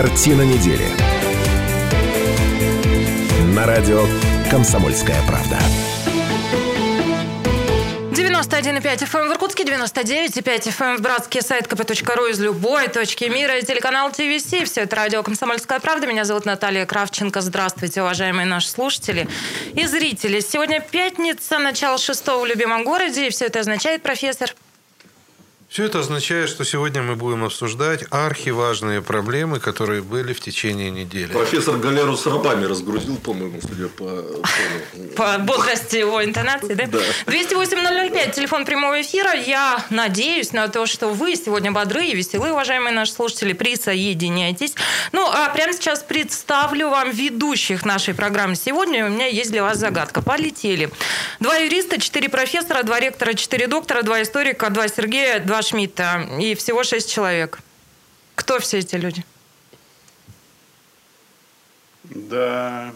Картина недели. На радио «Комсомольская правда». 91,5 FM в Иркутске, 99,5 FM в Братске, сайт kp.ру из любой точки мира, и телеканал ТВС. Все это радио «Комсомольская правда». Меня зовут Наталья Кравченко. Здравствуйте, уважаемые наши слушатели и зрители. Сегодня пятница, начало шестого в любимом городе, и все это означает, профессор, все это означает, что сегодня мы будем обсуждать архиважные проблемы, которые были в течение недели. Профессор Галеру с рабами разгрузил, по-моему, судя по... По бодрости его интонации, да? Да. 208-005, телефон прямого эфира. Я надеюсь на то, что вы сегодня бодры и веселы, уважаемые наши слушатели. Присоединяйтесь. Ну, а прямо сейчас представлю вам ведущих нашей программы сегодня. У меня есть для вас загадка. Полетели. Два юриста, четыре профессора, два ректора, четыре доктора, два историка, два Сергея, два Шмидта и всего шесть человек. Кто все эти люди? Да,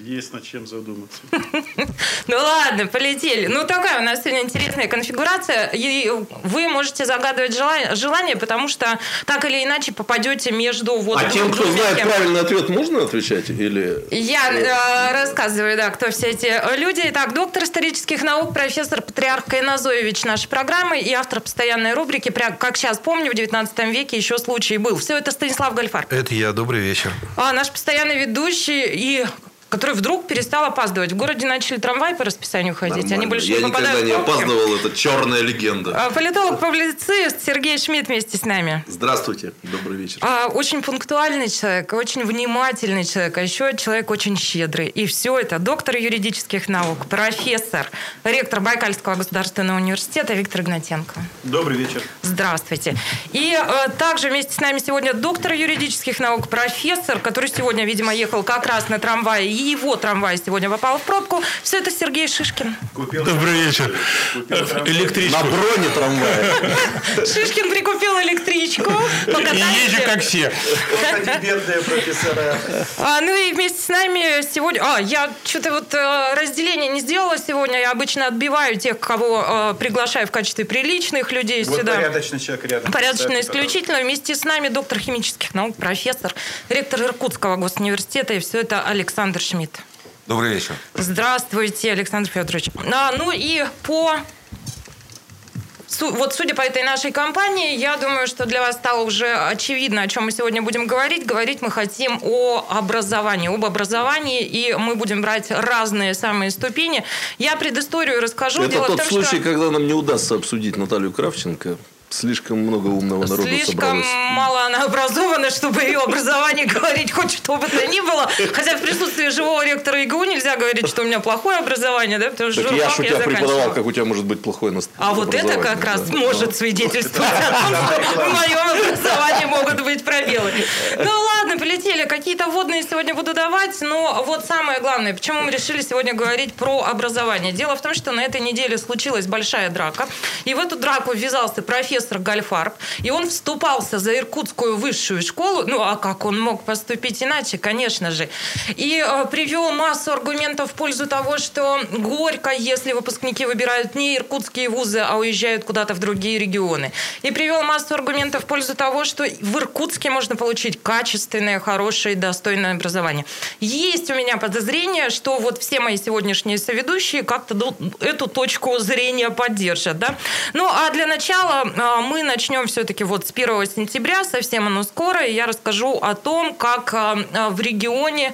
есть над чем задуматься. Ну ладно, полетели. Ну такая у нас сегодня интересная конфигурация. И вы можете загадывать желание, потому что так или иначе попадете между вот... А тем, кто знает правильный ответ, можно отвечать? Или... Я э, рассказываю, да, кто все эти люди. Итак, доктор исторических наук, профессор Патриарх Кайназоевич нашей программы и автор постоянной рубрики, как сейчас помню, в 19 веке еще случай был. Все это Станислав Гальфар. Это я, добрый вечер. А, наш постоянный ведущий и который вдруг перестал опаздывать. В городе начали трамвай по расписанию ходить. Нормально. Они больше Я не никогда не опаздывал, это черная легенда. А, политолог-публицист Сергей Шмидт вместе с нами. Здравствуйте, добрый вечер. А, очень пунктуальный человек, очень внимательный человек, а еще человек очень щедрый. И все это доктор юридических наук, профессор, ректор Байкальского государственного университета Виктор Игнатенко. Добрый вечер. Здравствуйте. И а, также вместе с нами сегодня доктор юридических наук, профессор, который сегодня, видимо, ехал как раз на трамвае и его трамвай сегодня попал в пробку. Все это Сергей Шишкин. Купил Добрый вечер. Электричку. На броне трамвая. Шишкин прикупил электричку. И езжу как все. Бедные профессора. А, ну и вместе с нами сегодня... А, я что-то вот э, разделение не сделала сегодня. Я обычно отбиваю тех, кого э, приглашаю в качестве приличных людей сюда. порядочный человек рядом. Порядочный исключительно. Вместе с нами доктор химических наук, профессор, ректор Иркутского госуниверситета. И все это Александр Шмидт. Добрый вечер. Здравствуйте, Александр Федорович. А, ну и по вот судя по этой нашей кампании, я думаю, что для вас стало уже очевидно, о чем мы сегодня будем говорить. Говорить мы хотим о образовании, об образовании, и мы будем брать разные самые ступени. Я предысторию расскажу. Это Дело тот том, случай, что... когда нам не удастся обсудить Наталью Кравченко. Слишком много умного народа Слишком собралось. мало она образована, чтобы ее образование говорить хоть что бы то ни было. Хотя в присутствии живого ректора ИГУ нельзя говорить, что у меня плохое образование, да, потому что так я ж у тебя преподавал, как у тебя может быть плохое А вот это как раз да. может свидетельствовать о том, что в моем образовании могут быть пробелы. Ну ладно, полетели. Какие-то водные сегодня буду давать, но вот самое главное, почему мы решили сегодня говорить про образование. Дело в том, что на этой неделе случилась большая драка, и в эту драку ввязался профессор профессор Гальфарб, и он вступался за Иркутскую высшую школу, ну а как он мог поступить иначе, конечно же, и э, привел массу аргументов в пользу того, что горько, если выпускники выбирают не иркутские вузы, а уезжают куда-то в другие регионы. И привел массу аргументов в пользу того, что в Иркутске можно получить качественное, хорошее, достойное образование. Есть у меня подозрение, что вот все мои сегодняшние соведущие как-то эту точку зрения поддержат. Да? Ну а для начала э, мы начнем все-таки вот с 1 сентября, совсем оно скоро, и я расскажу о том, как а, а, в регионе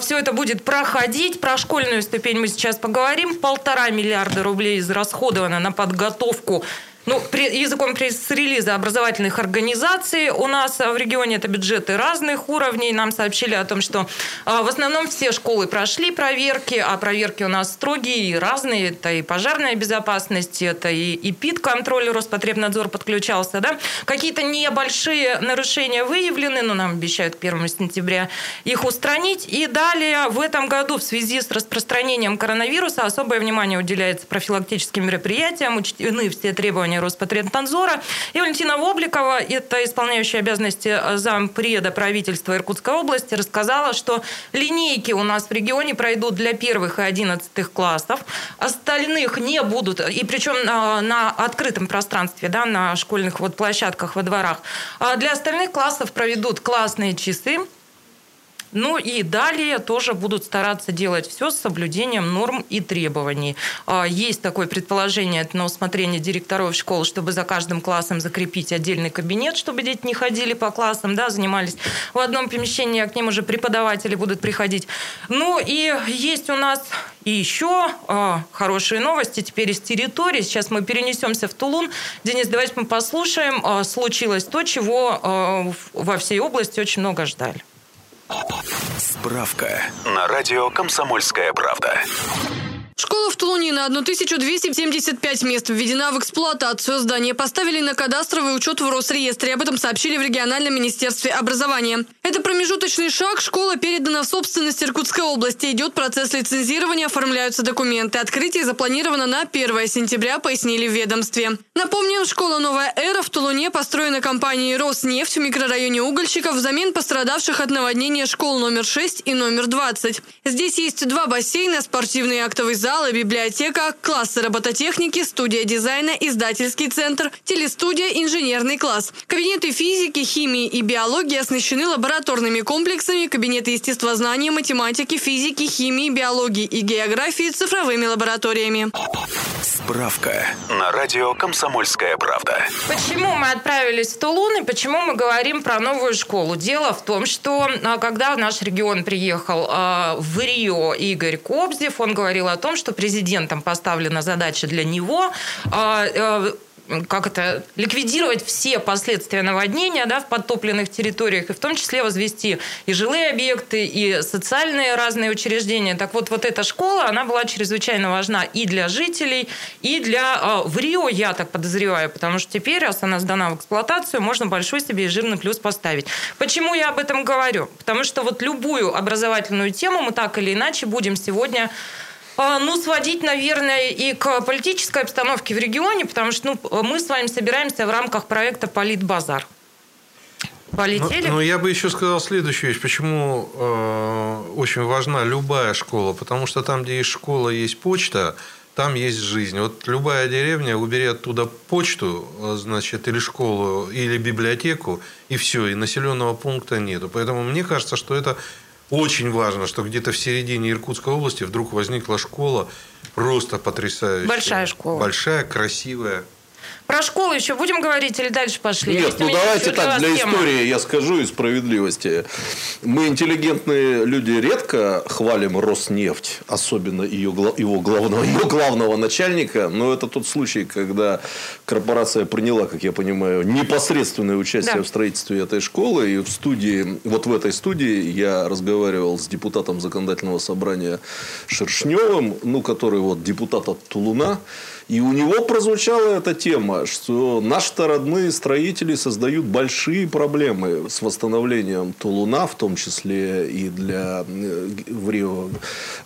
все это будет проходить. Про школьную ступень мы сейчас поговорим. Полтора миллиарда рублей израсходовано на подготовку ну, при, языком пресс-релиза образовательных организаций у нас в регионе это бюджеты разных уровней. Нам сообщили о том, что а, в основном все школы прошли проверки, а проверки у нас строгие и разные. Это и пожарная безопасность, это и, и ПИД-контроль, Роспотребнадзор подключался. Да? Какие-то небольшие нарушения выявлены, но нам обещают к 1 сентября их устранить. И далее в этом году в связи с распространением коронавируса особое внимание уделяется профилактическим мероприятиям, учтены все требования управления Роспотребнадзора. И Валентина Вобликова, это исполняющая обязанности э, зампреда правительства Иркутской области, рассказала, что линейки у нас в регионе пройдут для первых и одиннадцатых классов. Остальных не будут, и причем на, на открытом пространстве, да, на школьных вот площадках во дворах. А для остальных классов проведут классные часы, ну и далее тоже будут стараться делать все с соблюдением норм и требований. А, есть такое предположение на усмотрение директоров школ, чтобы за каждым классом закрепить отдельный кабинет, чтобы дети не ходили по классам, да, занимались в одном помещении, а к ним уже преподаватели будут приходить. Ну и есть у нас и еще а, хорошие новости теперь из территории. Сейчас мы перенесемся в Тулун. Денис, давайте мы послушаем. А, случилось то, чего во всей области очень много ждали. Справка на радио «Комсомольская правда». Школа в Тулуне на 1275 мест введена в эксплуатацию. Здание поставили на кадастровый учет в Росреестре. Об этом сообщили в региональном министерстве образования. Это промежуточный шаг. Школа передана в собственность Иркутской области. Идет процесс лицензирования, оформляются документы. Открытие запланировано на 1 сентября, пояснили в ведомстве. Напомним, школа «Новая эра» в Тулуне построена компанией «Роснефть» в микрорайоне Угольщиков взамен пострадавших от наводнения школ номер 6 и номер 20. Здесь есть два бассейна, спортивный и актовый зал, залы, библиотека, классы робототехники, студия дизайна, издательский центр, телестудия, инженерный класс. Кабинеты физики, химии и биологии оснащены лабораторными комплексами, кабинеты естествознания, математики, физики, химии, биологии и географии цифровыми лабораториями. Справка на радио «Комсомольская правда». Почему мы отправились в Тулун и почему мы говорим про новую школу? Дело в том, что а, когда в наш регион приехал а, в Рио Игорь Кобзев, он говорил о том, что президентом поставлена задача для него а, э, как это, ликвидировать все последствия наводнения да, в подтопленных территориях, и в том числе возвести и жилые объекты, и социальные разные учреждения. Так вот, вот эта школа, она была чрезвычайно важна и для жителей, и для... Э, в Рио, я так подозреваю, потому что теперь, раз она сдана в эксплуатацию, можно большой себе и жирный плюс поставить. Почему я об этом говорю? Потому что вот любую образовательную тему мы так или иначе будем сегодня а, ну, сводить, наверное, и к политической обстановке в регионе, потому что ну, мы с вами собираемся в рамках проекта «Политбазар». Полетели? Но, но я бы еще сказал следующую вещь. Почему э, очень важна любая школа? Потому что там, где есть школа, есть почта, там есть жизнь. Вот любая деревня, убери оттуда почту, э, значит, или школу, или библиотеку, и все, и населенного пункта нету. Поэтому мне кажется, что это очень важно, что где-то в середине Иркутской области вдруг возникла школа просто потрясающая. Большая школа. Большая, красивая. Про школу еще будем говорить или дальше пошли? Нет, Есть ну давайте так, для тема. истории я скажу и справедливости. Мы, интеллигентные люди, редко хвалим Роснефть, особенно ее, его, главного, ее главного начальника, но это тот случай, когда корпорация приняла, как я понимаю, непосредственное участие да. в строительстве этой школы. И в студии, вот в этой студии я разговаривал с депутатом законодательного собрания Шершневым, ну, который вот депутат от Тулуна, и у него прозвучала эта тема, что наши-то родные строители создают большие проблемы с восстановлением Тулуна, в том числе и для э, в Рио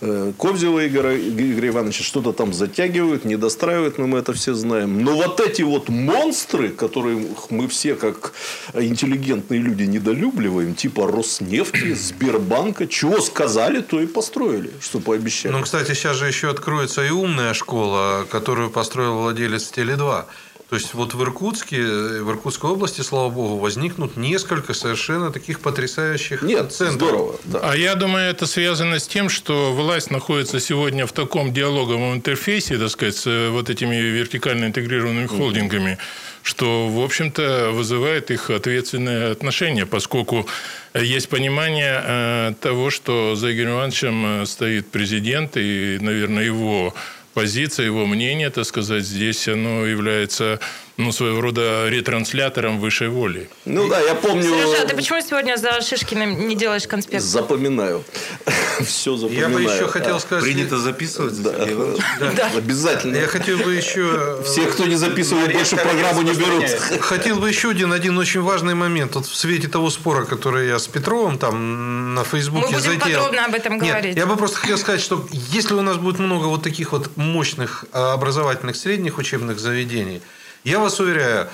э, Кобзева Игоря, Игоря Ивановича. Что-то там затягивают, не достраивают, но мы это все знаем. Но вот эти вот монстры, которые мы все как интеллигентные люди недолюбливаем, типа Роснефти, Сбербанка, чего сказали, то и построили, что пообещали. Ну, кстати, сейчас же еще откроется и умная школа, которую построил владелец Теле2. То есть вот в Иркутске, в Иркутской области, слава богу, возникнут несколько совершенно таких потрясающих Нет, центров. Здорово, да. А я думаю, это связано с тем, что власть находится сегодня в таком диалоговом интерфейсе, так сказать, с вот этими вертикально интегрированными холдингами, что, в общем-то, вызывает их ответственное отношение, поскольку есть понимание э, того, что за Игорем Ивановичем э, стоит президент, и, наверное, его позиция, его мнение, так сказать, здесь оно является ну, своего рода ретранслятором высшей воли. Ну да, я помню... Сережа, а ты почему сегодня за Шишкиным не делаешь конспект? Запоминаю. Все запоминаю. Я бы еще хотел сказать... Принято записывать? Да. Да. Обязательно. Я хотел бы еще... Все, кто не записывает, больше программу не берут. Хотел бы еще один, один очень важный момент. Вот в свете того спора, который я с Петровым там на Фейсбуке Мы будем затеял. подробно об этом Нет, говорить. Я бы просто хотел сказать, что если у нас будет много вот таких вот мощных а, образовательных средних учебных заведений, Я вас уверяю,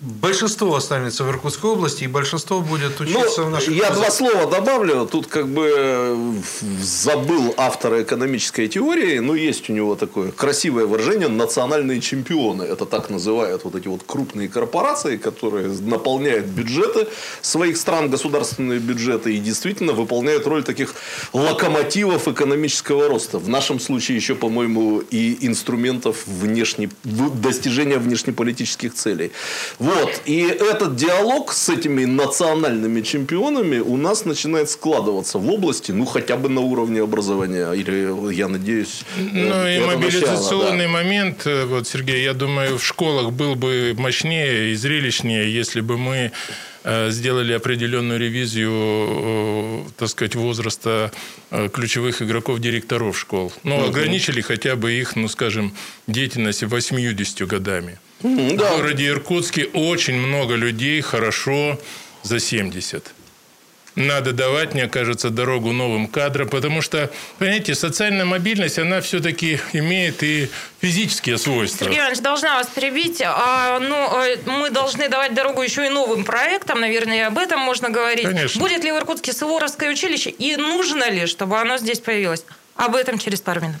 большинство останется в Иркутской области, и большинство будет учиться в Ну, наших я вузах. два слова добавлю. Тут как бы э, забыл автора экономической теории, но есть у него такое красивое выражение «национальные чемпионы». Это так называют вот эти вот крупные корпорации, которые наполняют бюджеты своих стран, государственные бюджеты, и действительно выполняют роль таких локомотивов экономического роста. В нашем случае еще, по-моему, и инструментов внешне... в- достижения внешнеполитических целей. Вот. И этот диалог с этими национальными чемпионами у нас начинает складываться в области, ну, хотя бы на уровне образования. Или, я надеюсь, Ну э, и это мобилизационный начало, да. момент, э, вот, Сергей, я думаю, в школах был бы мощнее и зрелищнее, если бы мы э, сделали определенную ревизию, так сказать, возраста ключевых игроков директоров школ. Ну, ограничили хотя бы их, ну, скажем, деятельность 80 годами. М, В да. городе Иркутске очень много людей хорошо за 70. Надо давать, мне кажется, дорогу новым кадрам, потому что, понимаете, социальная мобильность, она все-таки имеет и физические свойства. Сергей Иванович, должна вас перебить. А, ну, э, мы должны давать дорогу еще и новым проектам, наверное, и об этом можно говорить. Конечно. Будет ли в Иркутске Суворовское училище и нужно ли, чтобы оно здесь появилось? Об этом через пару минут.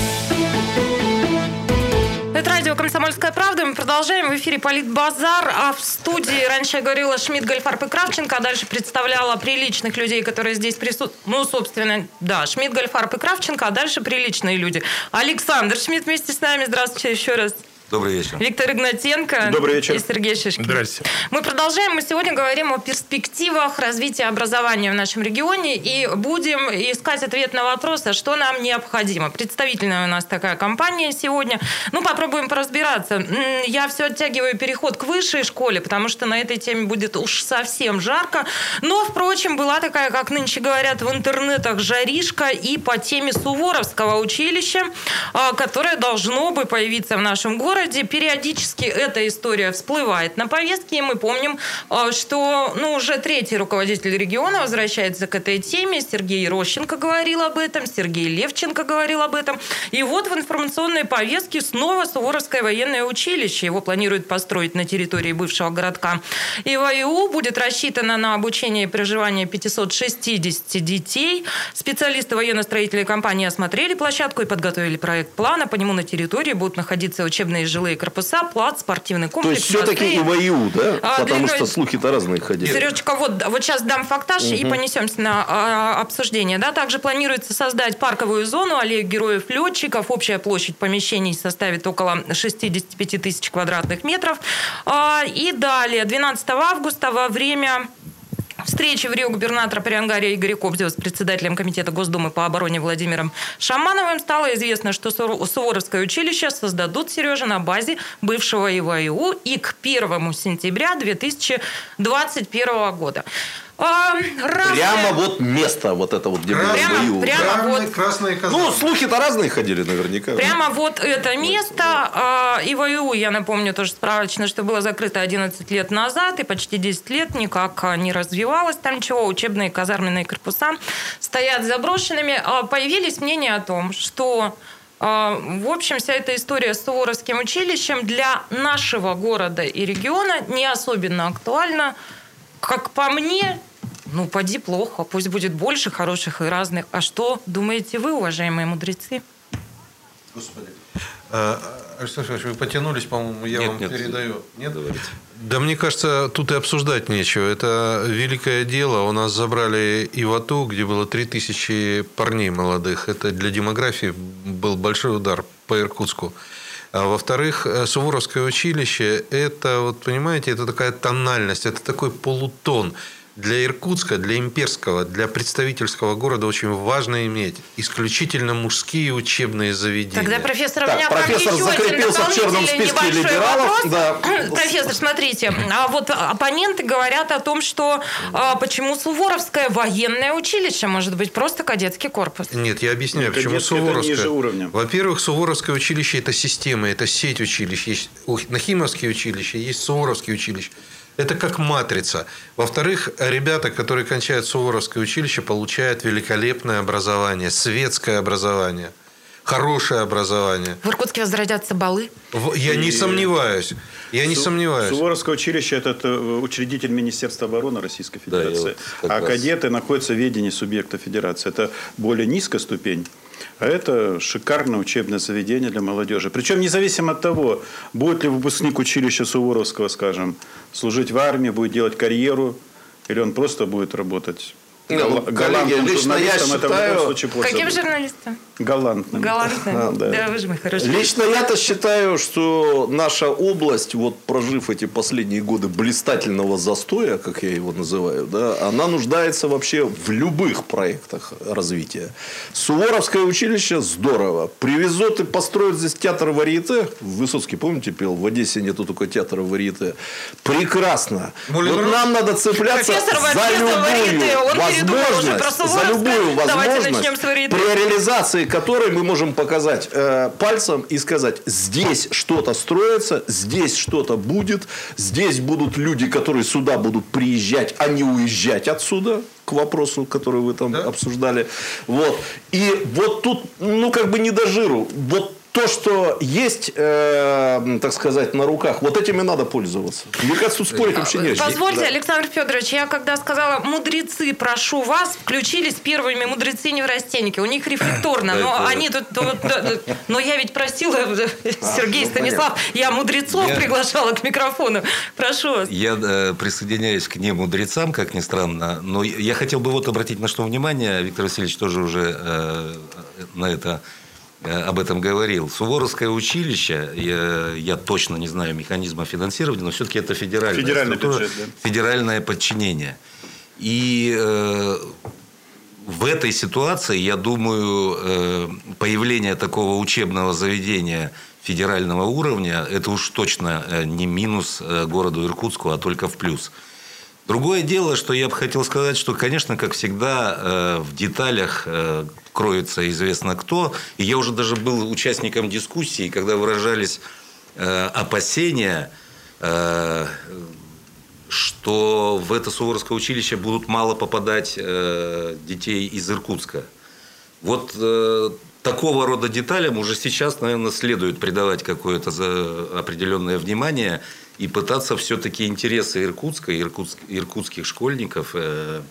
«Комсомольская правда». Мы продолжаем. В эфире «Политбазар». А в студии раньше я говорила Шмидт, Гольфарб и Кравченко, а дальше представляла приличных людей, которые здесь присутствуют. Ну, собственно, да, Шмидт, Гольфарб и Кравченко, а дальше приличные люди. Александр Шмидт вместе с нами. Здравствуйте еще раз. Добрый вечер. Виктор Игнатенко Добрый вечер. и Сергей Шишкин. Здрасте. Мы продолжаем. Мы сегодня говорим о перспективах развития образования в нашем регионе и будем искать ответ на вопрос, а что нам необходимо. Представительная у нас такая компания сегодня. Ну, попробуем поразбираться. Я все оттягиваю переход к высшей школе, потому что на этой теме будет уж совсем жарко. Но, впрочем, была такая, как нынче говорят в интернетах, жаришка и по теме Суворовского училища, а, которое должно бы появиться в нашем городе. Периодически эта история всплывает на повестке, и мы помним, а, что ну, уже третий руководитель региона возвращается к этой теме. Сергей Рощенко говорил об этом, Сергей Левченко говорил об этом. И вот в информационной повестке снова Суворовское военное училище. Его планируют построить на территории бывшего городка ИВАИУ. Будет рассчитано на обучение и проживание 560 детей. Специалисты военно-строительной компании осмотрели площадку и подготовили проект плана. По нему на территории будут находиться учебные и жилые корпуса, плац, спортивный То комплекс. есть, все-таки. ИВАИУ, да? А, Потому для- что слухи-то разные ходили. Сережечка, вот, вот сейчас дам фактаж и понесемся на а, обсуждение. Да? Также планируется создать парковую зону, аллею героев-летчиков. Общая площадь помещений составит около 65 тысяч квадратных метров. А, и далее, 12 августа во время встречи в Рио губернатора Приангария Игоря Кобзева с председателем Комитета Госдумы по обороне Владимиром Шамановым стало известно, что Су- Суворовское училище создадут, Сережа, на базе бывшего ИВАИУ и к 1 сентября 2021 года. А, разные- Прямо вот место вот это вот, где было Прямо- ИВАИУ. прямо да. Вот. Красные казаки. Ну, слухи-то разные ходили наверняка. Прямо вот это место, а, ИВАИУ, я напомню тоже справочно, что было закрыто 11 лет назад, и почти 10 лет никак а, не развивалось там ничего. Учебные казарменные корпуса стоят заброшенными. А, Появились мнения о том, что а, в общем, вся эта история с Суворовским училищем для нашего города и региона не особенно актуальна. Как по мне, ну, поди плохо, пусть будет больше хороших и разных. А что думаете вы, уважаемые мудрецы? А, Александр Александрович, вы потянулись, по-моему, я Нет, вам нет. передаю. Нет? Говорите. Да мне кажется, тут и обсуждать нечего. Это великое дело. У нас забрали Ивату, где было 3000 парней молодых. Это для демографии был большой удар по Иркутску. А во-вторых, э, Суворовское училище – это, вот понимаете, это такая тональность, это такой полутон. Для Иркутска, для имперского, для представительского города очень важно иметь исключительно мужские учебные заведения. Тогда, профессор, Так, у меня профессор закрепился в черном дополнительный списке небольшой либералов, вопрос. да. Профессор, смотрите, а вот оппоненты говорят о том, что а, почему Суворовское военное училище может быть просто кадетский корпус. Нет, я объясняю, Нет, почему Суворовское. Во-первых, Суворовское училище – это система, это сеть училищ. Есть Нахимовские училища, есть Суворовские училища. Это как матрица. Во-вторых, ребята, которые кончают Суворовское училище, получают великолепное образование, светское образование, хорошее образование. В Иркутске возродятся балы. Я не И- сомневаюсь. Я не Су- сомневаюсь. Суворовское училище – это э, учредитель Министерства обороны Российской Да, Федерации. вот как а раз- кадеты находятся в ведении субъекта Федерации. Это более низкая ступень. А это шикарное учебное заведение для молодежи. Причем независимо от того, будет ли выпускник училища Суворовского, скажем, служить в армии, будет делать карьеру, или он просто будет работать Не, ну, гала- коллеги, галантным лично я считаю- Каким журналистом? Галантным. Галантным. А, да. да. вы же мой хороший. Лично я-то считаю, что наша область, вот прожив эти последние годы блистательного застоя, как я его называю, да, она нуждается вообще в любых проектах развития. Суворовское училище здорово. Привезут и построят здесь театр варьете. Высоцкий, помните, пел? В Одессе нету только театра варьете. Прекрасно. Вот нам надо цепляться Профессор за любую варьете. Он возможность, за любую возможность при реализации которой мы можем показать э, пальцем и сказать, здесь что-то строится, здесь что-то будет, здесь будут люди, которые сюда будут приезжать, а не уезжать отсюда, к вопросу, который вы там обсуждали. Вот. И вот тут, ну, как бы не до жиру. Вот то, что есть, э, так сказать, на руках, вот этим и надо пользоваться. Мне кажется, тут спорить вообще не о чем. Позвольте, Да. Александр Федорович, я когда сказала мудрецы, прошу вас, включились первыми мудрецы неврастенники. У них рефлекторно, но они тут... Но я ведь просила, Сергей ну, Станислав, я мудрецов приглашала к микрофону. Прошу вас. Я э, присоединяюсь к не мудрецам, как ни странно, но я хотел бы вот обратить на что внимание, Виктор Васильевич тоже уже э, на это об этом говорил. Суворовское училище, я, я точно не знаю механизма финансирования, но все-таки это федеральная Федеральный структура, бюджет, да. федеральное подчинение. И э, в этой ситуации, я думаю, э, появление такого учебного заведения федерального уровня, это уж точно э, не минус э, городу Иркутску, а только в плюс. Другое дело, что я бы хотел сказать, что, конечно, как всегда, э, в деталях э, кроется известно кто. И я уже даже был участником дискуссии, когда выражались э, опасения, что в это Суворовское училище будут мало попадать детей из Иркутска. Вот такого рода деталям уже сейчас, наверное, следует придавать какое-то определенное внимание и пытаться все-таки интересы Иркутска, иркутск- иркутских школьников, э,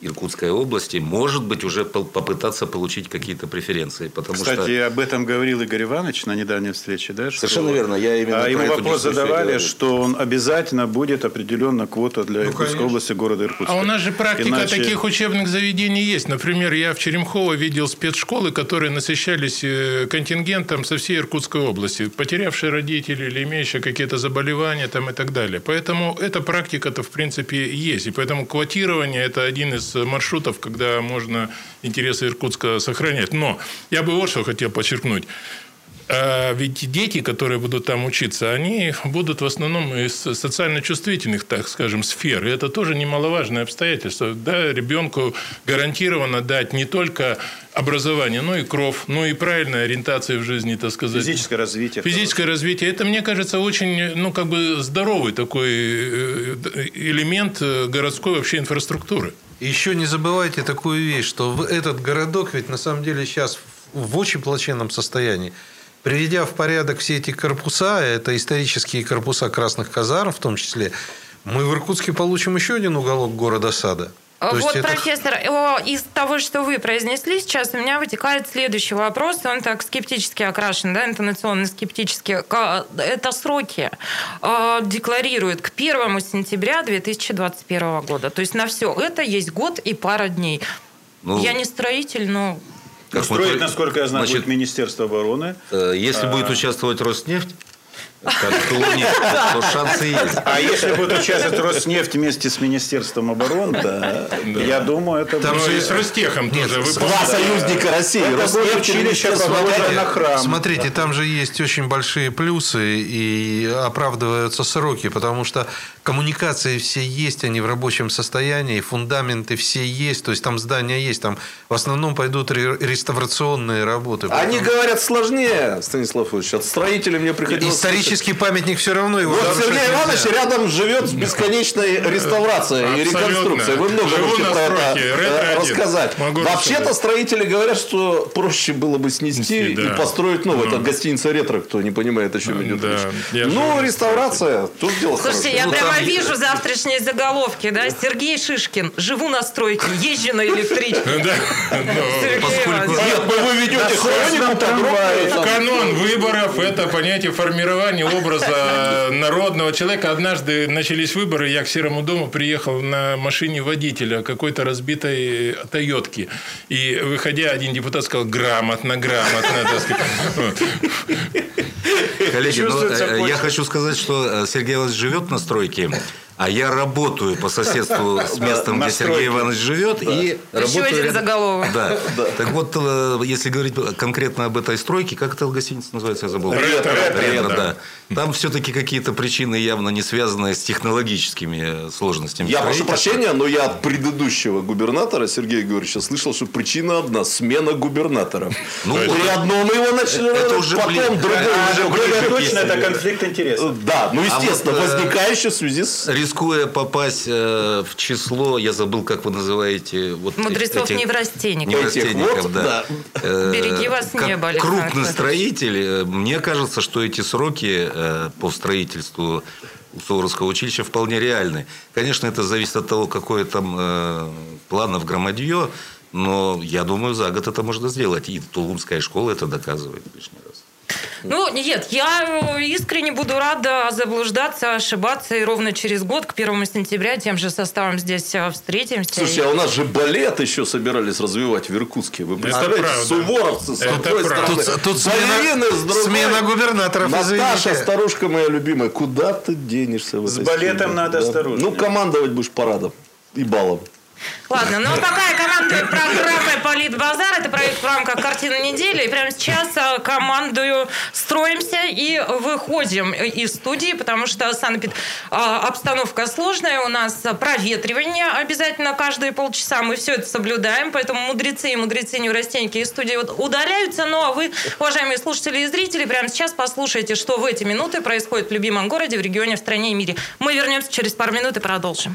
Иркутской области, может быть, уже попытаться получить какие-то преференции. Потому Кстати, что... об этом говорил Игорь Иванович на недавней встрече, да? что- Совершенно верно, я именно А ему вопрос задавали, что он обязательно будет определенно квота для Иркутской конечно. области, города Иркутска. А у нас же практика Иначе- таких учебных заведений есть. Например, я в Черемхово видел спецшколы, которые насыщались э, контингентом со всей Иркутской области, потерявшие родителей или имеющие какие-то заболевания там, и так далее. Поэтому эта практика-то в принципе есть. И поэтому квотирование – это один из маршрутов, когда можно интересы Иркутска сохранять. Но я бы вот что хотел подчеркнуть. А Ведь дети, которые будут там учиться, они будут в основном из социально чувствительных, так скажем, сфер. И это тоже немаловажное обстоятельство. Да, ребенку гарантированно дать не только образование, но и кров, но и правильная ориентация в жизни, так сказать. Физическое развитие. Физическое развитие. Это, мне кажется, очень, ну, как бы здоровый такой э, элемент э, городской вообще инфраструктуры. Еще не забывайте такую вещь, что этот городок ведь на самом деле сейчас в очень плачевном состоянии. Приведя в порядок все эти корпуса, это исторические корпуса красных казарм в том числе, мы в Иркутске получим еще один уголок города сада. То Вот, это профессор, из того, что вы произнесли сейчас, у меня вытекает следующий вопрос. Он так скептически окрашен, да, интонационно скептически. Это сроки э, декларируют к 1 сентября 2021 года. То есть на все это есть год и пара дней. Ну, Я не строитель, но... как Строить, насколько я знаю, Значит, будет Министерство обороны. Э, Если будет участвовать Роснефть, как в Тулуне, то шансы есть. А если будет участвовать Роснефть вместе с Министерством обороны, да, я думаю, это Там будет... же и с Ростехом тоже. Вы Два союзника России. Это Роснефть училище, обороны. на храм. Смотрите, там же есть очень большие плюсы и оправдываются сроки, потому что коммуникации все есть, они в рабочем состоянии, фундаменты все есть, то есть там здания есть, там в основном пойдут ре- реставрационные работы. Они говорят сложнее, Станислав Ильич. От строителей мне приходилось... Исторический памятник все равно его Вот Сергей нельзя. Иванович рядом живет с бесконечной реставрацией и реконструкцией. Вы много Живу можете про это э, ретро-1. рассказать. Могу Вообще-то строители говорят, что проще было бы снести и да. построить новое. Ну. Это гостиница ретро, кто не понимает, о чем идет Да, речь. Ну, реставрация, тут дело Слушайте, хорошее. я Ну, прямо там- вижу завтрашние заголовки, да? Сергей Шишкин. Живу на стройке, езжу на электричке. Ну, Сергей поскольку- ну вы ведете хронику. Канон выборов – это понятие формирования образа народного человека. Однажды начались выборы, я к Серому дому приехал на машине водителя какой-то разбитой «Тойотки». И, выходя, один депутат сказал «грамотно, грамотно». Коллеги, ну, э, я хочу сказать, что э, Сергей Иванович живет на стройке, а я работаю по соседству с местом, где Сергей. Иванович живет, и работаю один рядом- заголовок. Да. Так вот, э, если говорить конкретно об этой стройке, как эта гостиница называется, я забыл. Ретро. Ретро, да. Там все-таки какие-то причины явно не связанные с технологическими э, сложностями. Я прошу прощения, но я от предыдущего губернатора Сергея Георгиевича слышал, что причина одна – смена губернатора. Ну, При одном его начали, это уже потом бли- другой. это уже Точно, это конфликт интересов. Да, ну естественно, вот, э, возникающий в связи с... Рискуя попасть э, в число, я забыл, как вы называете... Вот Мудрецов этих- неврастенников. неврастенников, Вот, да. да. Э, Береги вас небо, крупный строитель, э, мне кажется, что эти сроки э, по строительству Суворовского училища вполне реальны. Конечно, это зависит от того, какое там э, планов громадье, но я думаю, за год это можно сделать. И Тулумская школа это доказывает лишний раз. Ну, нет, я э, искренне буду рада заблуждаться, ошибаться, и ровно через год, к первому сентября, тем же составом здесь э, встретимся. Слушайте, а у нас же балет еще собирались развивать в Иркутске. Вы представляете, правда. суворовцы с Это одной правда. стороны, Тут- тут балерины с другой. смена губернаторов, Наташа, извините. старушка моя любимая, куда ты денешься в С балетом среде? надо осторожнее. Ну, командовать будешь парадом и балом. Ладно, ну пока я командую программой «Политбазар», это проект в рамках «Картины недели», и прямо сейчас э, командую «Строимся» и выходим из студии, потому что санэпид э, обстановка сложная, у нас проветривание обязательно каждые полчаса, мы все это соблюдаем, поэтому мудрецы и мудрецы неврастенники из студии вот удаляются, ну а вы, уважаемые слушатели и зрители, прямо сейчас послушайте, что в эти минуты происходит в любимом городе, в регионе, в стране и мире. Мы вернемся через пару минут и продолжим.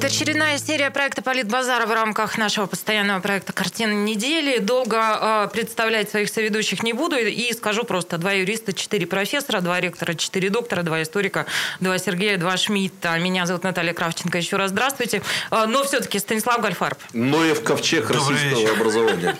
Это очередная серия проекта «Политбазара» в рамках нашего постоянного проекта «Картина недели». Долго э, представлять своих соведущих не буду и скажу просто. Два юриста, четыре профессора, два ректора, четыре доктора, два историка, два Сергея, два Шмидта. Меня зовут Наталья Кравченко. Еще раз здравствуйте. Э, но все-таки Станислав Гальфарб, Ноев ковчег российского вечер. образования.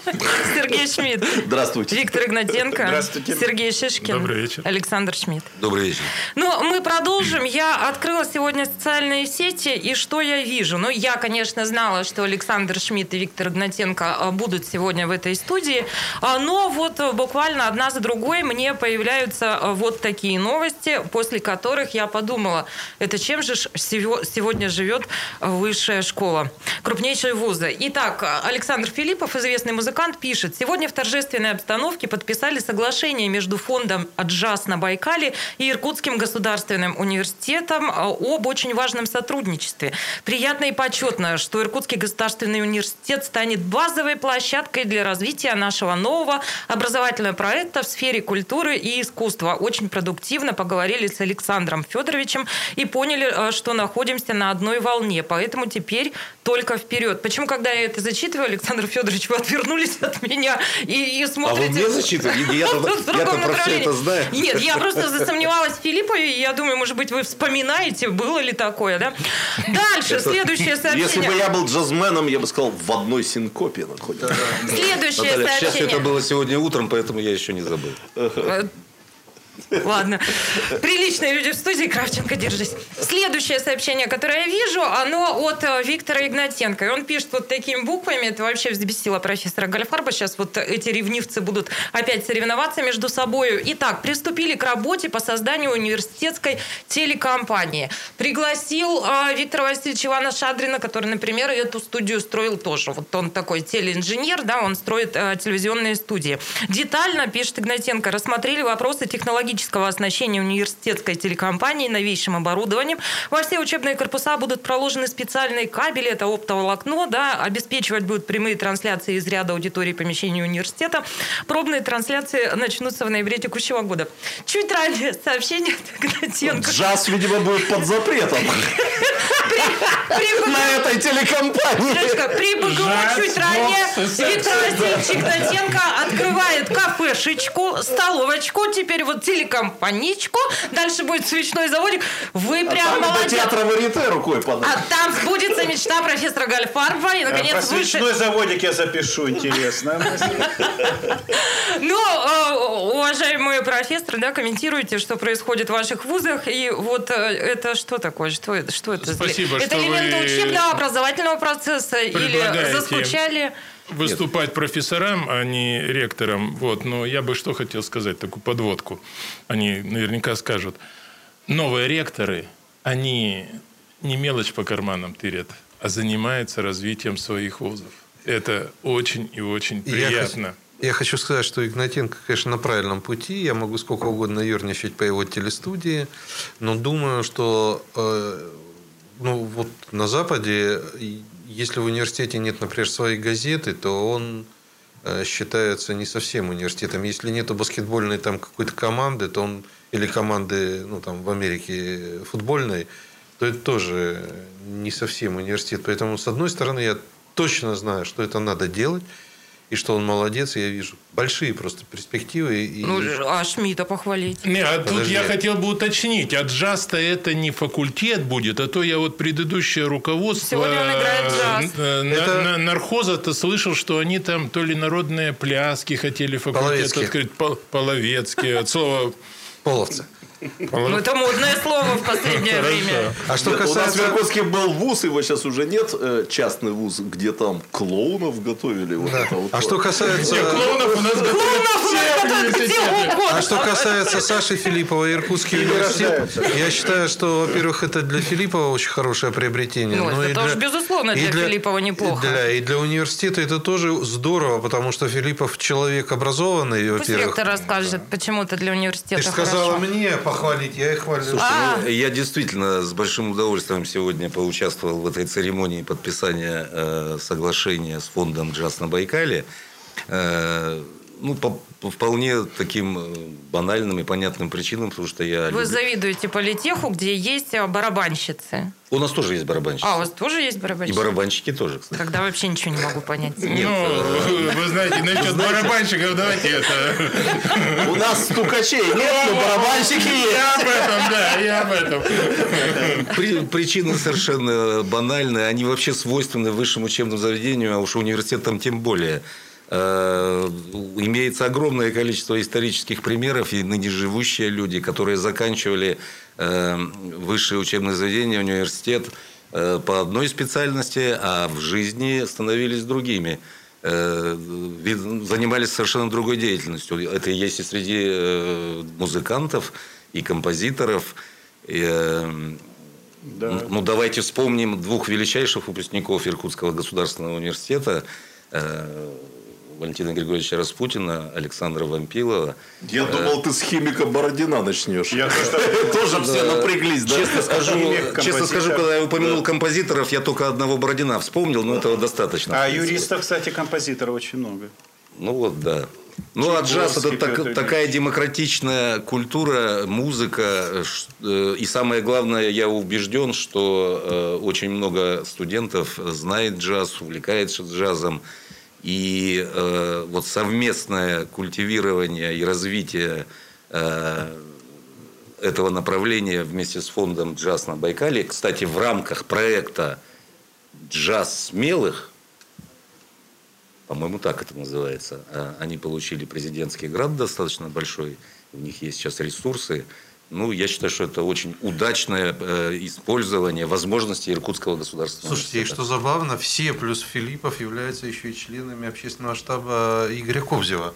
Сергей Шмидт, Здравствуйте. Виктор Игнатенко, Здравствуйте. Сергей Шишкин, Добрый вечер. Александр Шмидт. Добрый вечер. Ну, мы продолжим. Я открыла сегодня социальные сети, и что я вижу? Ну, я, конечно, знала, что Александр Шмидт и Виктор Игнатенко а, будут сегодня в этой студии, а, но вот а, буквально одна за другой мне появляются а, вот такие новости, после которых я подумала, это чем же сегодня живет высшая школа, крупнейшие вузы. Итак, Александр Филиппов, известный музыкант, пишет, сегодня в торжественной обстановке подписали соглашение между фондом «Джаз на Байкале» и Иркутским государственным университетом а, об очень важном сотрудничестве. Приятно и почетно, что Иркутский государственный университет станет базовой площадкой для развития нашего нового образовательного проекта в сфере культуры и искусства. Очень продуктивно поговорили с Александром Федоровичем и поняли, а, что находимся на одной волне. Поэтому теперь только вперед. Почему, когда я это зачитываю, Александр Федорович, вы отвернулись от меня и, и А смотрите... вы мне зачитывали? Я-то про все это знаю. Нет, я просто засомневалась в Филиппове, и я думаю, может быть, вы вспоминаете, было ли такое, да? Дальше, Это Следующее сообщение. Если бы я был джазменом, я бы сказал, в одной синкопе находится. Следующее Наталья, к счастью, сообщение. это было сегодня утром, поэтому я еще не забыл. Ладно. Приличные люди в студии. Кравченко, держись. Следующее сообщение, которое я вижу, оно от э, Виктора Игнатенко. И он пишет вот такими буквами. Это вообще взбесило профессора Гальфарба. Сейчас вот эти ревнивцы будут опять соревноваться между собой. Итак, приступили к работе по созданию университетской телекомпании. Пригласил э, Виктора Васильевича Ивана Шадрина, который, например, эту студию строил тоже. Вот он такой телеинженер, да, он строит э, телевизионные студии. Детально, пишет Игнатенко, рассмотрели вопросы технологического оснащения университетской телекомпании новейшим оборудованием. Во все учебные корпуса будут проложены специальные кабели, это оптоволокно, да, обеспечивать будут прямые трансляции из ряда аудиторий помещений университета. Пробные трансляции начнутся в ноябре текущего года. Чуть ранее сообщение от Игнатенко. Джаз, видимо, будет под запретом на этой телекомпании. При БГУ чуть ранее Виктор Васильевич Игнатенко открывает кафешечку, столовочку, теперь вот телекомпаничку, дальше будет свечной заводик. Вы прям Там до молодец. театра Варите рукой подать. А там сбудется мечта профессора Гальфарба и, Про наконец, свечной заводик я запишу, интересно. Ну, э, уважаемые профессоры, да, комментируйте, что происходит в ваших вузах. И вот э, это что такое? Что это? Что это? Спасибо, это элементы учебного, образовательного процесса или заскучали? Выступать профессорам, а не ректорам. Вот. Но я бы что хотел сказать, такую подводку. Они наверняка скажут. Новые ректоры, они не мелочь по карманам тырят, а занимаются развитием своих вузов. Это очень и очень приятно. Я хочу сказать, что Игнатенко, конечно, на правильном пути. Я могу сколько угодно ерничать по его телестудии, но думаю, что э, ну, вот на Западе, если в университете нет, например, своей газеты, то он э, считается не совсем университетом. Если нету баскетбольной там какой-то команды, то он или команды, ну там в Америке футбольной, то это тоже не совсем университет. Поэтому, с одной стороны, я точно знаю, что это надо делать, и что он молодец, я вижу большие просто перспективы. И... Ну, а Шмидта похвалить. Не, а тут Подожди. я хотел бы уточнить, а джаз-то это не факультет будет, а то я вот предыдущее руководство Сегодня он играет джаз. э, на- Это- на- нархоза-то слышал, что они там то ли народные пляски хотели факультет Половецкие. открыть, пол- половецкие, от слова Половцы. Ну, это модное слово в последнее время. А что У нас в касается... Иркутске был вуз, его сейчас уже нет, э, частный вуз, где там клоунов готовили. А что касается... клоунов у нас университеты. А что касается Саши Филиппова и Иркутский университет, я считаю, что, во-первых, это для Филиппова очень хорошее приобретение. Ну, но это тоже, безусловно, для Филиппова неплохо. И для, и для университета это тоже здорово, потому что Филиппов человек образованный, Пусть во-первых. ректор расскажет, почему это для Ты университета же сказала мне похвалить, я их хвалю. А. Ну, Я действительно с большим удовольствием сегодня поучаствовал в этой церемонии подписания э, соглашения с фондом «Джаз на Байкале». Э, ну, по, по вполне таким э, банальным и понятным причинам, потому что я... Вы люблю- завидуете политеху, где есть а, барабанщицы. У нас тоже есть барабанщики. А, у вас тоже есть И барабанщицы? барабанщики тоже, кстати. Тогда вообще ничего не могу понять. Нет, Ну, э, вы знаете, насчет барабанщиков, давайте это... У нас стукачей нет, но барабанщики есть. Я об этом, да, я об этом. При- причины совершенно банальные. Они вообще свойственны высшему учебному заведению, а уж университетам тем более. Э, Имеется огромное количество исторических примеров, и ныне живущие люди, которые заканчивали э, высшее учебное заведение, университет э, по одной специальности, а в жизни становились другими. Занимались совершенно другой деятельностью. Это есть и среди музыкантов, и композиторов. И, Да. ну, давайте вспомним двух величайших выпускников Иркутского государственного университета. Э, Валентина Григорьевича Распутина, Александра Вампилова. Я думал, ты с химика Бородина начнешь. Я. Тоже все напряглись, да? Честно скажу, честно скажу, когда я упомянул композиторов, я только одного Бородина вспомнил, но этого достаточно. А юристов, кстати, композиторов очень много. Ну вот, да. Ну, а джаз это так- такая демократичная культура, музыка. э, И самое главное, я убежден, что э, очень много студентов знает джаз, увлекается джазом. И э, вот совместное культивирование и развитие э, этого направления вместе с фондом «Джаз на Байкале», кстати, в рамках проекта джаз смелых, по-моему, так это называется, а, они получили президентский грант достаточно большой, у них есть сейчас ресурсы. Ну, я считаю, что это очень удачное э, использование возможностей Иркутского государственного Слушайте, и что забавно, все плюс Филиппов являются еще и членами общественного штаба Игоря Кобзева.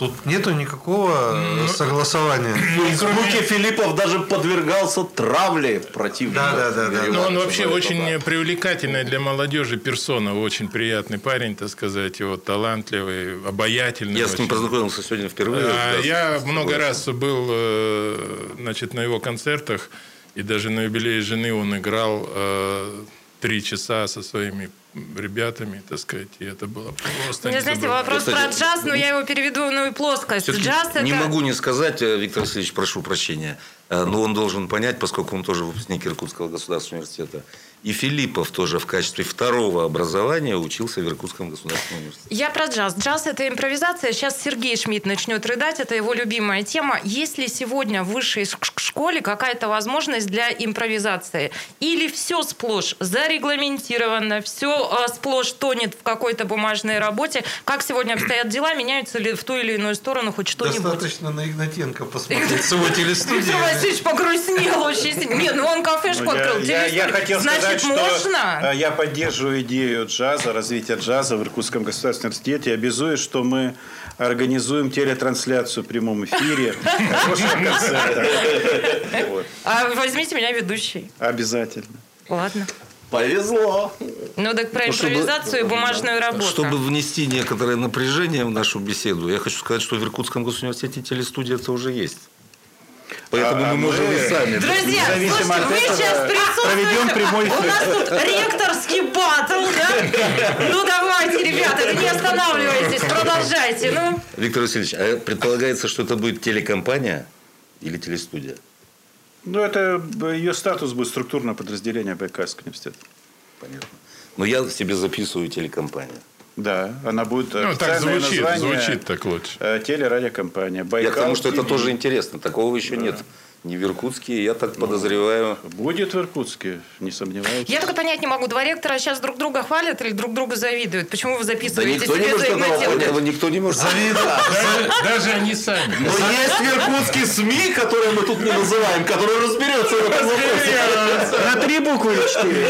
Тут нету никакого Ну, согласования. В руке Филиппов даже подвергался травле противника. Да, да, да, да. Ну, Но Ну, он вообще это, очень да. привлекательная для молодежи персона, очень приятный парень, так сказать, и вот талантливый, обаятельный. Я с ним очень. познакомился сегодня впервые. А, Да, Я с- много с- раз был э, значит, на его концертах, и даже на юбилее жены он играл э, три часа со своими ребятами, так сказать, и это было просто Мне, знаете, незабываемо. вопрос про Кстати, джаз, но я его переведу в иную плоскость. Джаз это... Не могу не сказать, э, Виктор Васильевич, прошу прощения, э, но он должен понять, поскольку он тоже выпускник Иркутского государственного университета. И Филиппов тоже в качестве второго образования учился в Иркутском государственном университете. Я про джаз. Джаз – это импровизация. Сейчас Сергей Шмидт начнет рыдать. Это его любимая тема. Есть ли сегодня в высшей школе какая-то возможность для импровизации? Или все сплошь зарегламентировано, все сплошь тонет в какой-то бумажной работе? Как сегодня обстоят дела? Меняются ли в ту или иную сторону хоть что-нибудь? Достаточно на Игнатенко посмотреть с его телестудии. Виктор Васильевич погрустнел очень сильно. Нет, ну он кафешку Ну, я, открыл. я- хотел Значит, сказать, что можно? э, я поддерживаю идею джаза, развития джаза в Иркутском государственном университете. И обязуюсь, что мы организуем телетрансляцию в прямом эфире. А возьмите меня ведущей. Обязательно. Ладно. Повезло. Ну так про Ну, чтобы- импровизацию и бумажную работу. Чтобы внести некоторое напряжение в нашу беседу, я хочу сказать, что в Иркутском государственном университете телестудия это уже есть. Поэтому А мы можем мы- и сами. Друзья, слушайте, от вы этого, сейчас присутствуете. проведем прямой У нас тут ректорский батл, да? Ну давайте, ребята, не останавливайтесь, продолжайте. Ну, Виктор Васильевич, а предполагается, что это будет телекомпания или телестудия? Ну, это ее статус будет структурное подразделение Байкальского университета. Понятно. Но я себе записываю телекомпания. Да, она будет Ну, так звучит, название, звучит так лучше. э, телерадиокомпания. Я Байкал к тому, что это тоже интересно. Такого еще нет. Не в Иркутске, я так подозреваю. Будет в Иркутске, не сомневаюсь. я только понять не могу, два ректора сейчас друг друга хвалят или друг друга завидуют? Почему вы Да записываете никто не себе может за этого никто не может. Даже, даже они сами. Но есть в Иркутске СМИ, которые мы тут не называем, которые разберется в этом вопросе. На три буквы или четыре?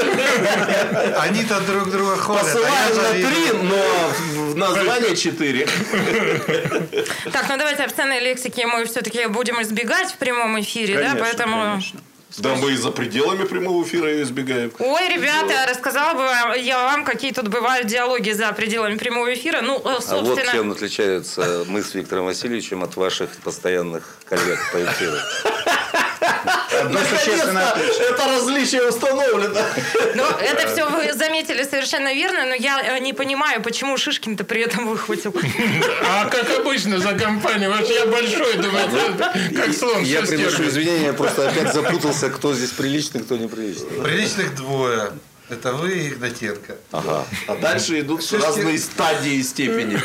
Они-то друг друга хвалят, а я Посылаем на три, но в название четыре. Так, ну давайте обсценной лексики мы все-таки будем избегать в прямом эфире, да? Поэтому... конечно. Да мы и за пределами прямого эфира избегаем. Ой, ребята, рассказала бы вам- я вам, какие тут бывают диалоги за пределами прямого эфира. Ну, э, А вот собственно... чем отличаются мы с Виктором Васильевичем от ваших постоянных коллег по эфиру. Существенное Наконец-то это различие установлено. Ну, это все вы заметили совершенно верно, но я э, не понимаю, почему Шишкин-то при этом выхватил. А как обычно за компанию, вот я большой, думаю, как слон Я приношу извинения, я просто опять запутался, кто здесь приличный, кто неприличный. Приличных двое. Это вы и Игнатенко. Ага. А дальше идут разные стадии и степени.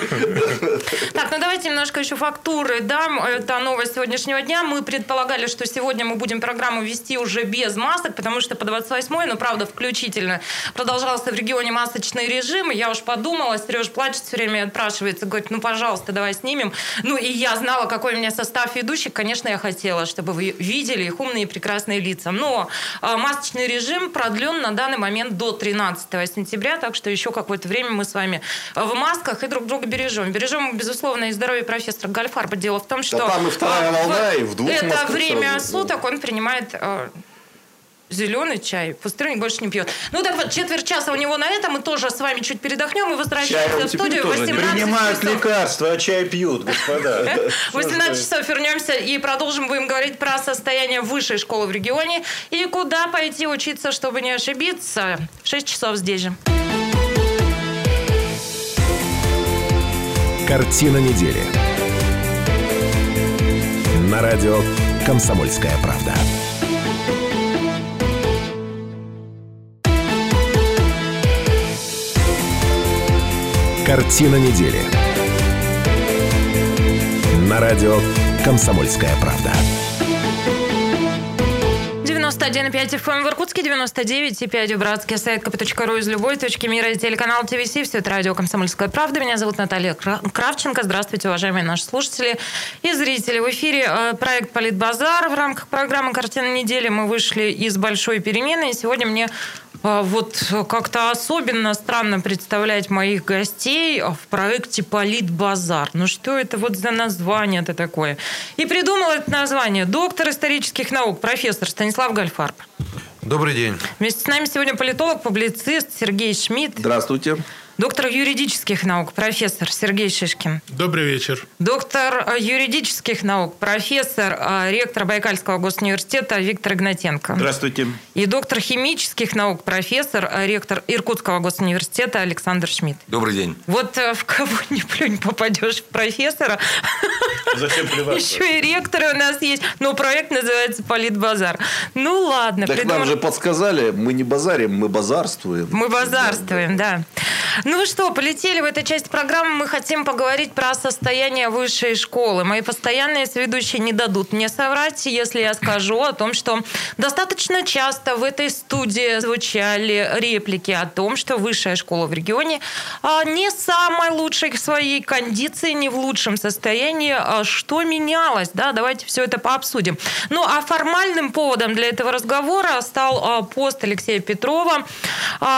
Так, ну давайте немножко еще фактуры дам. Это новость сегодняшнего дня. Мы предполагали, что сегодня мы будем программу вести уже без масок, потому что по 28 ну, правда, включительно, продолжался в регионе масочный режим. И я уж подумала, Сереж плачет все время, отпрашивается, говорит, ну, пожалуйста, давай снимем. Ну, и я знала, какой у меня состав ведущих. Конечно, я хотела, чтобы вы видели их умные и прекрасные лица. Но а, масочный режим продлен на данный момент до 13 сентября, так что еще какое-то время мы с вами в масках и друг друга бережем. Бережем, безусловно, и здоровье профессора Гальфарба. Дело в том, что... там и вторая а, волна, и в двух Это время сразу. суток он принимает а, зеленый чай. Пустырник больше не пьет. Ну так вот, четверть часа у него на это. Мы тоже с вами чуть передохнем и возвращаемся Чай он в студию. тоже не 18 Принимают часов. лекарства, а чай пьют, господа. 18 часов вернемся и продолжим. Будем говорить про состояние высшей школы в регионе и куда пойти учиться, чтобы не ошибиться. В 6 часов здесь же. Картина недели. На радио «Комсомольская правда». Картина недели. На радио «Комсомольская правда». 91,5 FM в Иркутске, 99,5 в Братске, сайт kp.ру из любой точки мира телеканал ТВС. Все это радио «Комсомольская правда». Меня зовут Наталья Кравченко. Здравствуйте, уважаемые наши слушатели и зрители. В эфире э, проект «Политбазар». В рамках программы «Картина недели» мы вышли из большой перемены. И сегодня мне вот как-то особенно странно представлять моих гостей в проекте «Политбазар». Ну что это вот за название-то такое? И придумал это название доктор исторических наук, профессор Станислав Гальфарб. Добрый день. Вместе с нами сегодня политолог, публицист Сергей Шмидт. Здравствуйте. Доктор юридических наук, профессор Сергей Шишкин. Добрый вечер. Доктор э, юридических наук, профессор, э, ректор Байкальского госуниверситета Виктор Игнатенко. Здравствуйте. И доктор химических наук, профессор, э, ректор Иркутского госуниверситета Александр Шмидт. Добрый день. Вот в кого не плюнь попадешь в профессора. Зачем плеваться? Еще и ректоры у нас есть. Но проект называется «Политбазар». Ну ладно. Так нам же подсказали, мы не базарим, мы базарствуем. Мы базарствуем, да. Ну что, полетели в этой части программы. Мы хотим поговорить про состояние высшей школы. Мои постоянные сведущие не дадут мне соврать, если я скажу о том, что достаточно часто в этой студии звучали реплики о том, что высшая школа в регионе а, не самой лучшей в своей кондиции, не в лучшем состоянии. А что менялось? Да, давайте все это пообсудим. Ну, а формальным поводом для этого разговора стал а, пост Алексея Петрова,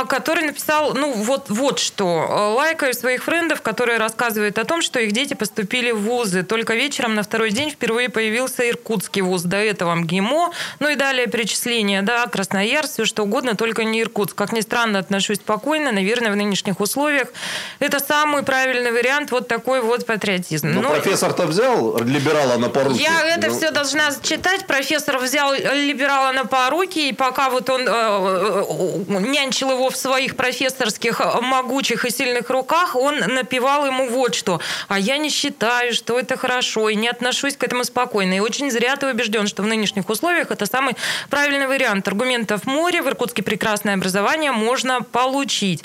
который написал, ну, вот, вот что. Э, лайкаю своих френдов, которые рассказывают о том, что их дети поступили в вузы. Только вечером на второй день впервые появился иркутский вуз. До этого МГИМО. Ну и далее перечисления. Да, Красноярск, все что угодно, только не Иркутск. Как ни странно, отношусь спокойно. Наверное, в нынешних условиях это самый правильный вариант. Вот такой вот патриотизм. Но, Но профессор-то взял либерала на поруки. Я это ну... все должна читать. Профессор взял либерала на поруки, и пока вот он э, э, нянчил его в своих профессорских могу могучих и сильных руках, он напевал ему вот что. А я не считаю, что это хорошо, и не отношусь к этому спокойно. И очень зря ты убежден, что в нынешних условиях это самый правильный вариант. Аргументов море, в Иркутске прекрасное образование можно получить.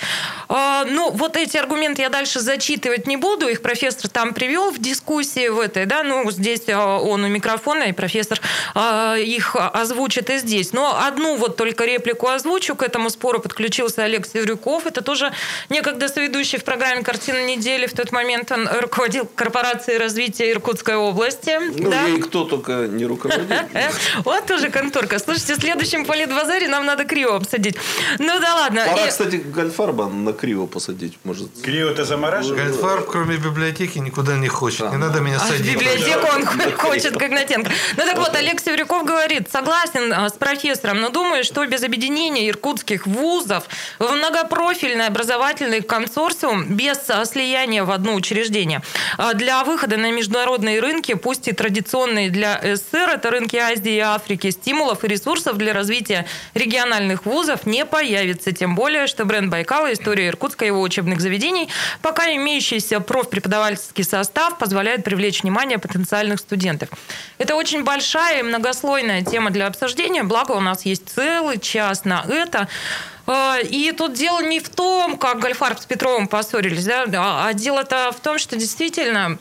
А, ну, вот эти аргументы я дальше зачитывать не буду, их профессор там привел в дискуссии в этой, да, ну, здесь а, он у микрофона, и профессор а, их озвучит и здесь. Но одну вот только реплику озвучу, к этому спору подключился Олег Севрюков, это тоже не некогда соведущий в программе «Картина недели». В тот момент он руководил корпорацией развития Иркутской области. Ну, да? и кто только не руководил. Вот тоже конторка. Слушайте, в следующем политбазаре нам надо Крио обсадить. Ну да ладно. Пора, кстати, Гальфарба на Крио посадить. может. Крио это замораживает? Гальфарб, кроме библиотеки, никуда не хочет. Не надо меня садить. библиотеку он хочет, как Натенко. Ну так вот, Олег Северяков говорит, согласен а, с профессором, но думаю, что без объединения иркутских вузов в многопрофильное образовательное консорциум без слияния в одно учреждение. А для выхода на международные рынки, пусть и традиционные для СССР, это рынки Азии и Африки, стимулов и ресурсов для развития региональных вузов не появится. Тем более, что бренд Байкала, история Иркутска и его учебных заведений, пока имеющийся профпреподавательский состав позволяет привлечь внимание потенциальных студентов. Это очень большая и многослойная тема для обсуждения, благо у нас есть целый час на это. А, и тут дело не в том, как Гольфарб с Петровым поссорились, да, а дело-то в том, что действительно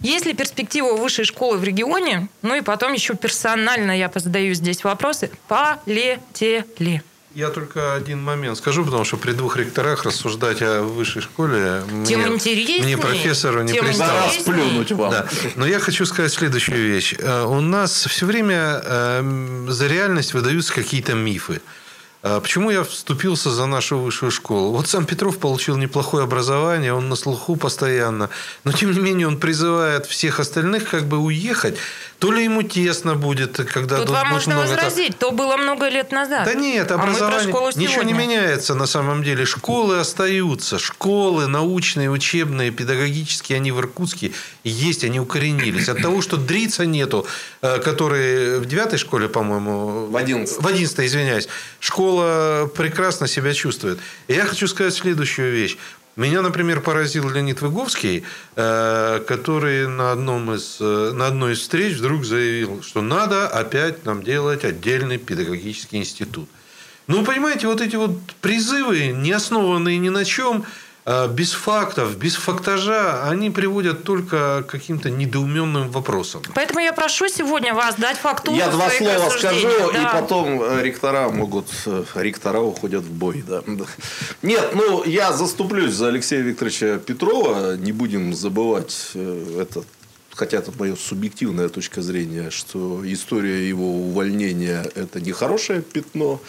есть ли перспектива высшей школы в регионе? Ну и потом еще персонально я позадаю здесь вопросы. Полетели. Я только один момент скажу, потому что при двух ректорах рассуждать о высшей школе тем мне, интереснее, мне профессору не пристало. плюнуть вам. Да. Но я хочу сказать следующую вещь. Э, у нас все время э, за реальность выдаются какие-то мифы. А почему я вступился за нашу высшую школу? Вот сам Петров получил неплохое образование, он на слуху постоянно. Но, тем не менее, он призывает всех остальных как бы уехать. То ли ему тесно будет, когда тут, тут вам можно много возразить, так... то было много лет назад. Да нет, образование а ничего не меняется на самом деле. Школы остаются, школы научные, учебные, педагогические, они в Иркутске есть, они укоренились. От того, что Дрица нету, э, который в девятой школе, по-моему, в одиннадцатой, в одиннадцатой, извиняюсь, школа прекрасно себя чувствует. И я хочу сказать следующую вещь. Меня, например, поразил Леонид Выговский, э, который на, одном из, э, на одной из встреч вдруг заявил, что надо опять нам делать отдельный педагогический институт. Ну, понимаете, вот эти вот призывы, не основанные ни на чем, без фактов, без фактажа, они приводят только к каким-то недоуменным вопросам. Поэтому я прошу сегодня вас дать фактуру Я два слова скажу, Да. и потом э, ректора могут, э, ректора уходят в бой. Да. Нет, ну, я заступлюсь за Алексея Викторовича Петрова. Не будем забывать э, это хотя это мое субъективная точка зрения, что история его увольнения – это нехорошее пятно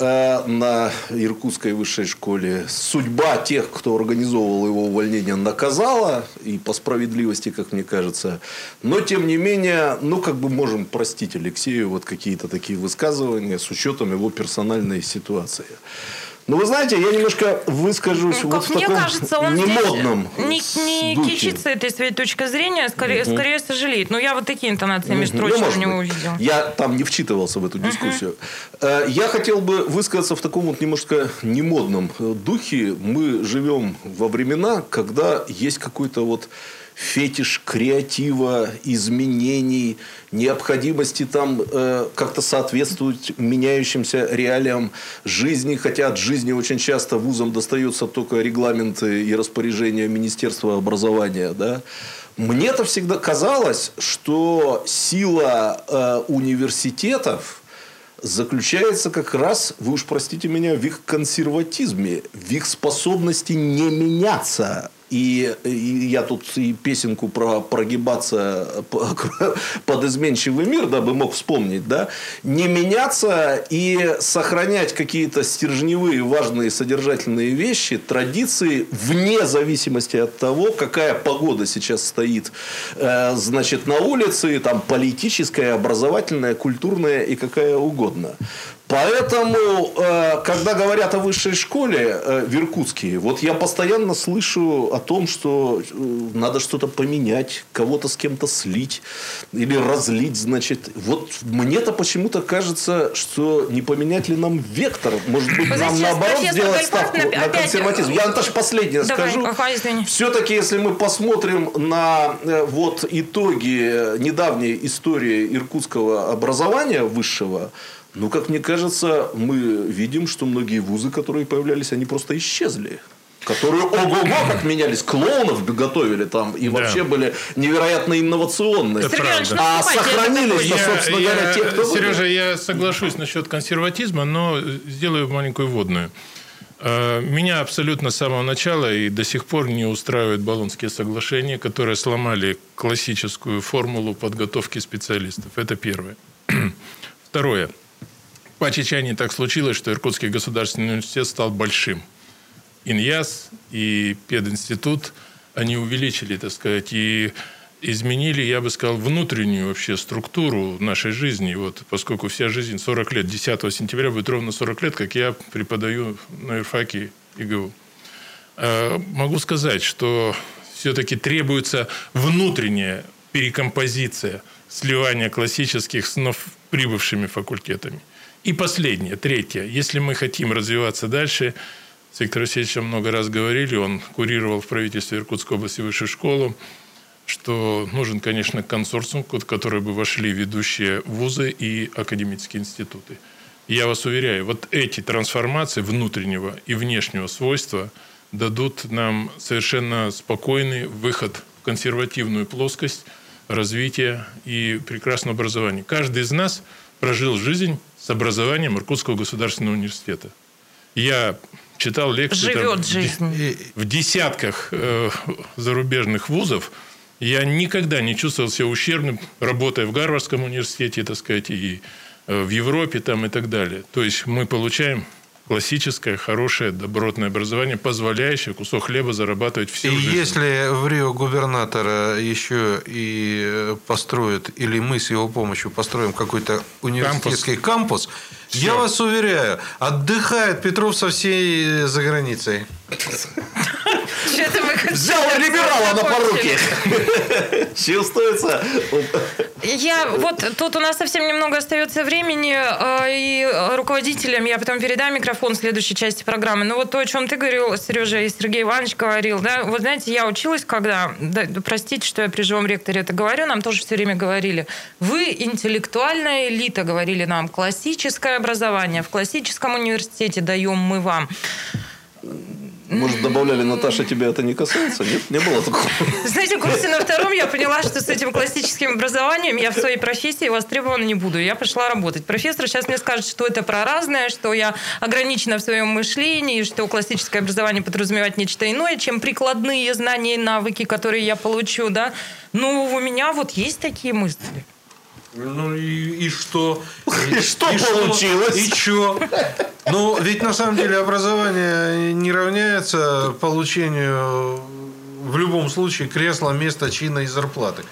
на Иркутской высшей школе. Судьба тех, кто организовывал его увольнение, наказала, и по справедливости, как мне кажется. Но, тем не менее, ну, как бы можем простить Алексею вот какие-то такие высказывания с учетом его персональной ситуации. Но вы знаете, я немножко выскажусь Ну, вот как в мне таком кажется, он немодном не, не духе. кичится этой своей точкой зрения, скорее, скорее сожалеет. Но я вот такие интонации между Ну, прочим может у него быть. увидела. Я там не вчитывался в эту дискуссию. Э, Я хотел бы высказаться в таком вот немножко немодном э, духе. Мы живем во времена, когда есть какой-то вот фетиш креатива, изменений, необходимости там э, как-то соответствовать меняющимся реалиям жизни, хотя от жизни очень часто вузам достаются только регламенты и распоряжения Министерства образования, да. Мне-то всегда казалось, что сила э, университетов заключается как раз, вы уж простите меня, в их консерватизме, в их способности не меняться. И, и я тут и песенку про прогибаться по- под изменчивый мир, дабы мог вспомнить, да, не меняться и сохранять какие-то стержневые важные содержательные вещи, традиции, вне зависимости от того, какая погода сейчас стоит, э, значит, на улице, там, политическая, образовательная, культурная и какая угодно. Поэтому, э, когда говорят о высшей школе э, в Иркутске, вот я постоянно слышу о том, что э, надо что-то поменять, кого-то с кем-то слить или разлить, значит. Вот мне-то почему-то кажется, что не поменять ли нам вектор? Может быть, нам наоборот сделать ставку на опять- консерватизм? Я, Наташа, последнее Давай, скажу. ага. Все-таки, если мы посмотрим на вот итоги недавней истории иркутского образования высшего, ну, как мне кажется, мы видим, что многие вузы, которые появлялись, они просто исчезли. Которые, ого-го, как менялись, клоунов готовили там, и Да. вообще были невероятно инновационные. Это правда. А наступайте, это сохранились, ну, собственно говоря, те, кто были. Сережа, я соглашусь насчет консерватизма, но сделаю маленькую вводную. Э, Меня абсолютно с самого начала и до сих пор не устраивают Болонские соглашения, которые сломали классическую формулу подготовки специалистов. Это первое. Второе. По Чечане так случилось, что Иркутский государственный университет стал большим. Иньяс и пединститут, они увеличили, так сказать, и изменили, я бы сказал, внутреннюю вообще структуру нашей жизни. Вот, поскольку вся жизнь 40 лет, 10 сентября будет ровно 40 лет, как я преподаю на юрфаке ИГУ. Э, Могу сказать, что все-таки требуется внутренняя перекомпозиция, сливание классических с нов- прибывшими факультетами. И последнее, третье. Если мы хотим развиваться дальше, с Виктором Васильевичем много раз говорили, он курировал в правительстве Иркутской области высшую школу, что нужен, конечно, консорциум, в который бы вошли ведущие вузы и академические институты. Я вас уверяю, вот эти трансформации внутреннего и внешнего свойства дадут нам совершенно спокойный выход в консервативную плоскость развития и прекрасного образования. Каждый из нас прожил жизнь с образованием Иркутского государственного университета. Я читал лекции там, Живет жизнь. в десятках э, зарубежных вузов, я никогда не чувствовал себя ущербным, работая в Гарвардском университете, так сказать, и э, в Европе там и так далее. То есть мы получаем классическое, хорошее, добротное образование, позволяющее кусок хлеба зарабатывать всю И жизнь. если в Рио губернатора еще и э, построят, или мы с его помощью построим какой-то университетский кампус, я вас уверяю, отдыхает Петров со всей э, за границей. Что-то мы как-то Взял либерала на поруки. Чувствуется. Я вот тут у нас совсем немного остается времени, э, и руководителям я потом передам микрофон в следующей части программы. Но вот то, о чем ты говорил, Сережа и Сергей Иванович говорил, да, вот знаете, я училась, когда, да, простите, что я при живом ректоре это говорю, нам тоже все время говорили, вы интеллектуальная элита, говорили нам, классическое образование, в классическом университете даем мы вам Может, добавляли, Наташа, тебя это не касается? Нет, не было такого. Знаете, в курсе на втором я поняла, что с этим классическим образованием я в своей профессии востребована не буду. Я пошла работать. Профессор сейчас мне скажет, что это про разное, что я ограничена в своем мышлении, что классическое образование подразумевает нечто иное, чем прикладные знания и навыки, которые я получу, да. Ну, у меня вот есть такие мысли. Ну и, и что? И что получилось? И что? Ну, ведь на самом деле образование не равняется получению в любом случае кресла, места, чина и зарплаты.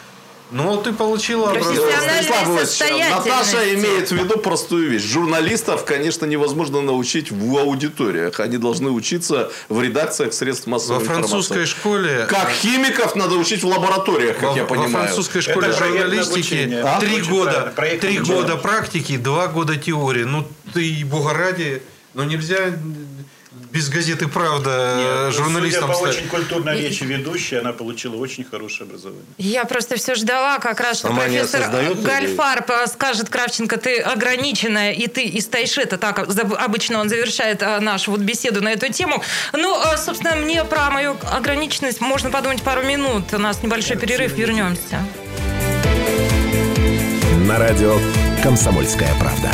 Ну, ты получила образование. Наташа имеет в виду простую вещь. Журналистов, конечно, невозможно научить в аудиториях. Они должны учиться в редакциях средств Во массовой французской информации. школе... Как химиков надо учить в лабораториях, как Во, я во понимаю. французской школе Это журналистики три года, три года практики, два года теории. Ну, ты, бога ради, ну нельзя без газеты «Правда» Нет, э, журналистам Судя по стать. очень культурной речи ведущей, она получила очень хорошее образование. Я просто все ждала как раз, что Сама профессор осознает или- Гальфар скажет Кравченко, ты ограниченная, и ты из Тайшета, так за- обычно он завершает а, нашу вот беседу на эту тему. Ну, а, собственно, мне про мою ограниченность можно подумать пару минут. У нас небольшой перерыв, вернемся. На радио «Комсомольская правда».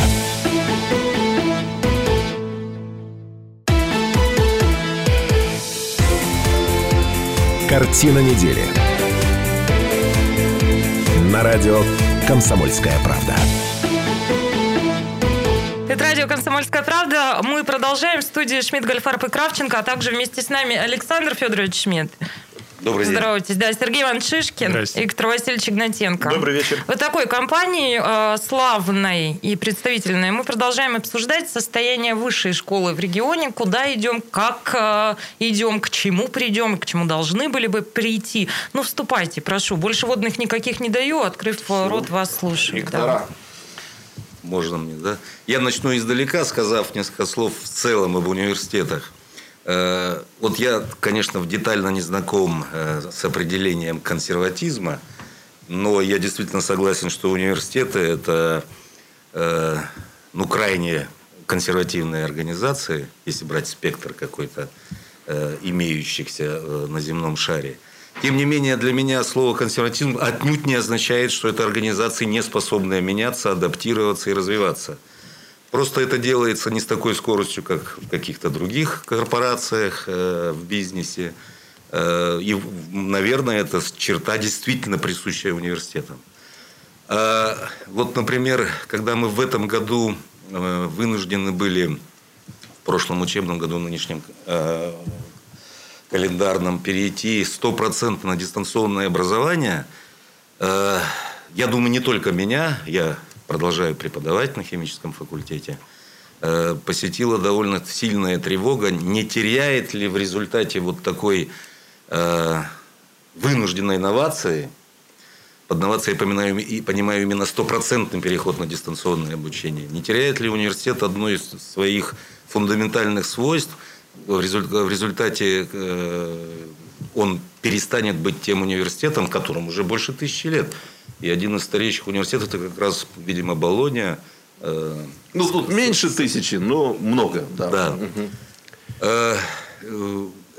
Картина недели. На радио «Комсомольская правда». Это радио «Комсомольская правда». Мы продолжаем в студии Шмидт, Гальфарб и Кравченко, а также вместе с нами Александр Федорович Шмидт. Добрый день. Здравствуйте. Да, Сергей Иванович Шишкин Виктор Васильевич Игнатенко. Добрый вечер. Вот такой компании э, славной и представительной мы продолжаем обсуждать состояние высшей школы в регионе, куда идем, как э, идем, к чему придем, к чему должны были бы прийти. Ну, вступайте, прошу. Больше водных никаких не даю, открыв э, рот, вас слушаю. Да. Можно мне, да? Я начну издалека, сказав несколько слов в целом об университетах. Э, Вот я, конечно, детально не знаком э, с определением консерватизма, но я действительно согласен, что университеты – это э, ну, крайне консервативные организации, если брать спектр какой-то имеющихся на земном шаре. Тем не менее, для меня слово консерватизм отнюдь не означает, что это организации, не способные меняться, адаптироваться и развиваться. Просто это делается не с такой скоростью, как в каких-то других корпорациях, э, в бизнесе. Э, и, наверное, это черта действительно присущая университетам. А, Вот, например, когда мы в этом году э, вынуждены были, в прошлом учебном году, нынешнем э, календарном, перейти 100% на дистанционное образование, э, я думаю, не только меня, я продолжаю преподавать на химическом факультете, э, посетила довольно сильная тревога, не теряет ли в результате вот такой э, вынужденной инновации, под инновацией я понимаю, и понимаю именно стопроцентный переход на дистанционное обучение. Не теряет ли университет одно из своих фундаментальных свойств? В результа- в результате э, он перестанет быть тем университетом, которому уже больше тысячи лет. И один из старейших университетов, это как раз, видимо, Болония. э, Ну, тут меньше тысячи, но много. Да. да. Э,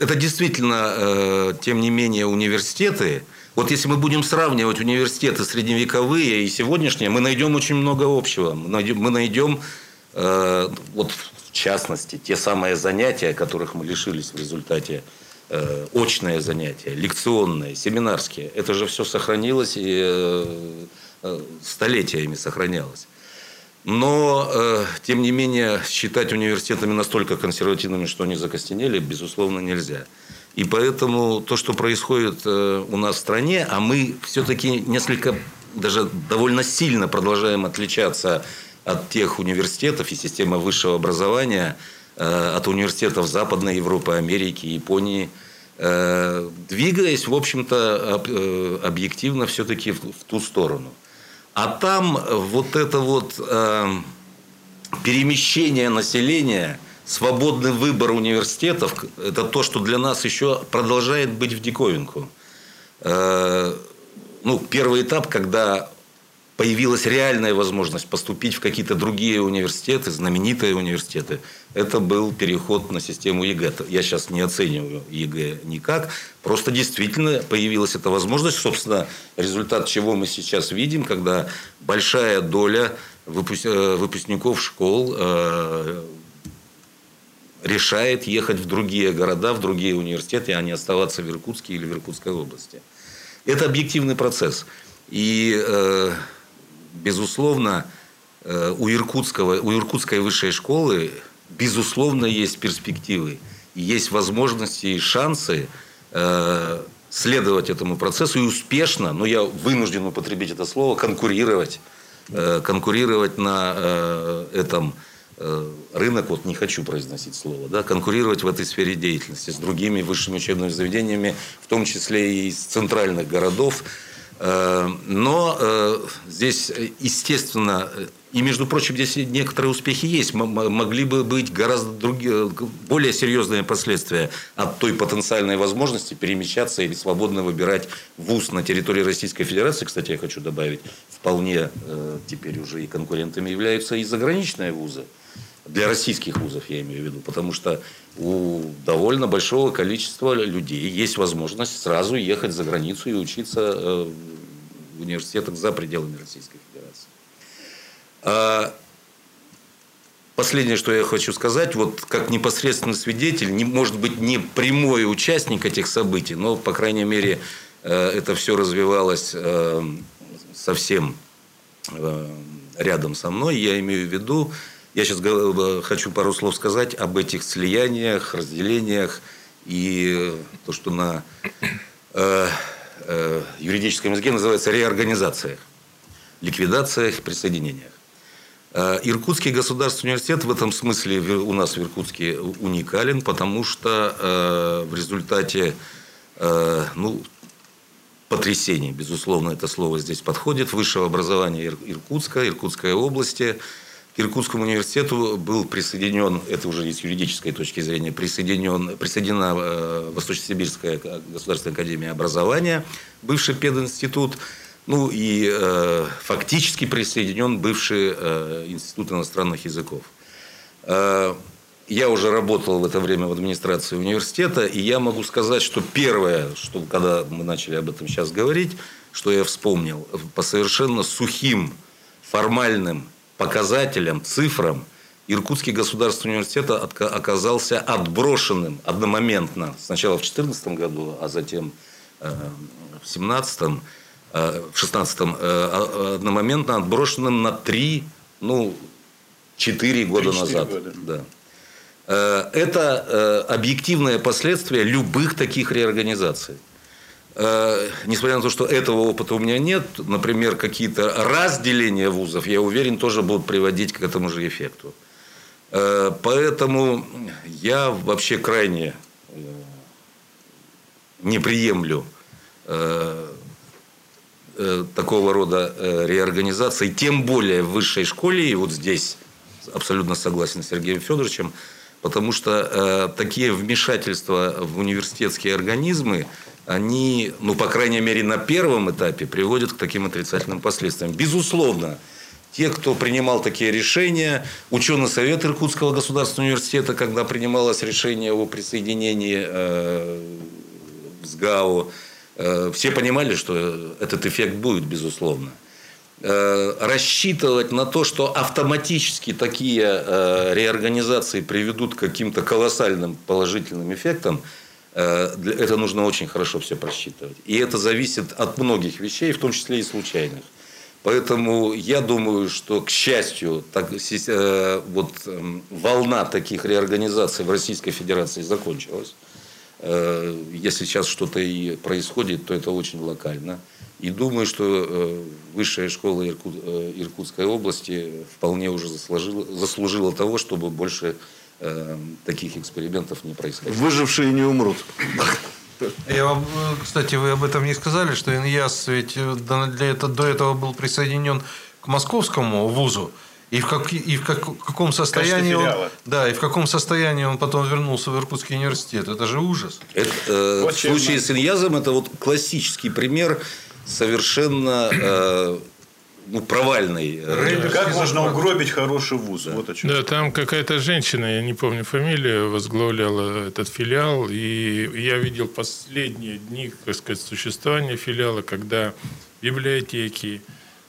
Это действительно, э, тем не менее, университеты. Вот если мы будем сравнивать университеты средневековые и сегодняшние, мы найдем очень много общего. Мы найдем, мы найдем э, вот в частности, те самые занятия, которых мы лишились в результате э, очные занятия, лекционные, семинарские. Это же все сохранилось и э, э, столетиями сохранялось. Но, э, тем не менее, считать университетами настолько консервативными, что они закостенели, безусловно, нельзя. И поэтому то, что происходит э, у нас в стране, а мы все-таки несколько, даже довольно сильно продолжаем отличаться от тех университетов и системы высшего образования, от университетов Западной Европы, Америки, Японии, э, двигаясь, в общем-то, об- э, объективно все-таки в, ту сторону. А там вот это вот э, перемещение населения, свободный выбор университетов, это то, что для нас еще продолжает быть в диковинку. Э, ну, первый этап, когда появилась реальная возможность поступить в какие-то другие университеты, знаменитые университеты, это был переход на систему ЕГЭ. Я сейчас не оцениваю ЕГЭ никак. Просто действительно появилась эта возможность. Собственно, результат чего мы сейчас видим, когда большая доля э, выпускников школ э, решает ехать в другие города, в другие университеты, а не оставаться в Иркутске или в Иркутской области. Это объективный процесс. И, э, безусловно, у, Иркутского, у Иркутской высшей школы безусловно, есть перспективы, есть возможности и шансы э, следовать этому процессу и успешно, но я вынужден употребить это слово, конкурировать, э, конкурировать на э, этом э, рынок, вот не хочу произносить слово, да, конкурировать в этой сфере деятельности с другими высшими учебными заведениями, в том числе и из центральных городов. Э, но э, здесь, естественно, и, между прочим, здесь некоторые успехи есть. Могли бы быть гораздо другие, более серьезные последствия от той потенциальной возможности перемещаться или свободно выбирать вуз на территории Российской Федерации. Кстати, я хочу добавить, вполне э, теперь уже и конкурентами являются и заграничные вузы. Для российских вузов, я имею в виду. Потому что у довольно большого количества людей есть возможность сразу ехать за границу и учиться э, в университетах за пределами Российской Федерации. А, последнее, что я хочу сказать, вот как непосредственный свидетель, не, может быть, не прямой участник этих событий, но, по крайней мере, э, это все развивалось э, совсем рядом со мной. Я имею в виду, я сейчас хочу пару слов сказать об этих слияниях, разделениях и то, что на юридическом языке называется реорганизациях, ликвидациях, присоединениях. Э, Иркутский государственный университет в этом смысле у нас в Иркутске уникален, потому что э, в результате э, ну, потрясений, безусловно, это слово здесь подходит, высшего образования Иркутска, Иркутской области, Иркутскому университету был присоединен, это уже с юридической точки зрения, присоединен, присоединена Восточно-Сибирская государственная академия образования, бывший пединститут, ну и э, фактически присоединен бывший э, Институт иностранных языков. Э, я уже работал в это время в администрации университета, и я могу сказать, что первое, что когда мы начали об этом сейчас говорить, что я вспомнил, по совершенно сухим, формальным показателям, цифрам, Иркутский государственный университет оказался отброшенным одномоментно, сначала в 2014 году, а затем э, в 2017 Э, в 16-м, э, одномоментно отброшенным на 3, ну, 4 года 3 назад. Года. Да. Э, это объективное последствие любых таких реорганизаций. Несмотря на то, что этого опыта у меня нет, например, какие-то разделения вузов, я уверен, тоже будут приводить к этому же эффекту. Поэтому я вообще крайне не приемлю Э, такого рода э, реорганизации, тем более в высшей школе, и вот здесь абсолютно согласен с Сергеем Федоровичем, потому что э, такие вмешательства в университетские организмы, они, ну, по крайней мере, на первом этапе приводят к таким отрицательным последствиям. Безусловно, те, кто принимал такие решения, ученый совет Иркутского государственного университета, когда принималось решение о присоединении э, в СГАУ, Э, все понимали, что этот эффект будет, безусловно. Э, рассчитывать на то, что автоматически такие э, реорганизации приведут к каким-то колоссальным положительным эффектам, это нужно очень хорошо все просчитывать. И это зависит от многих вещей, в том числе и случайных. Поэтому я думаю, что, к счастью, так, вот, эм, волна таких реорганизаций в Российской Федерации закончилась. Э, если сейчас что-то и происходит, то это очень локально. И думаю, что э, высшая школа Иркут, э, Иркутской области вполне уже заслужила, заслужила того, чтобы больше таких экспериментов не происходило. Выжившие не умрут. Я вам, кстати, вы об этом не сказали, что ИНЯС ведь для этого, до этого был присоединен к московскому вузу. И в, как, и в как, каком состоянии он, да, и в каком состоянии он потом вернулся в Иркутский университет. Это же ужас. Это, э, вот в случае с Ильязом это вот классический пример совершенно э, ну, провальный. э, Как можно угробить хороший вуз? Вот о чем. Да, там какая-то женщина, я не помню фамилию, возглавляла этот филиал. И я видел последние дни, так сказать, существования филиала, когда библиотеки,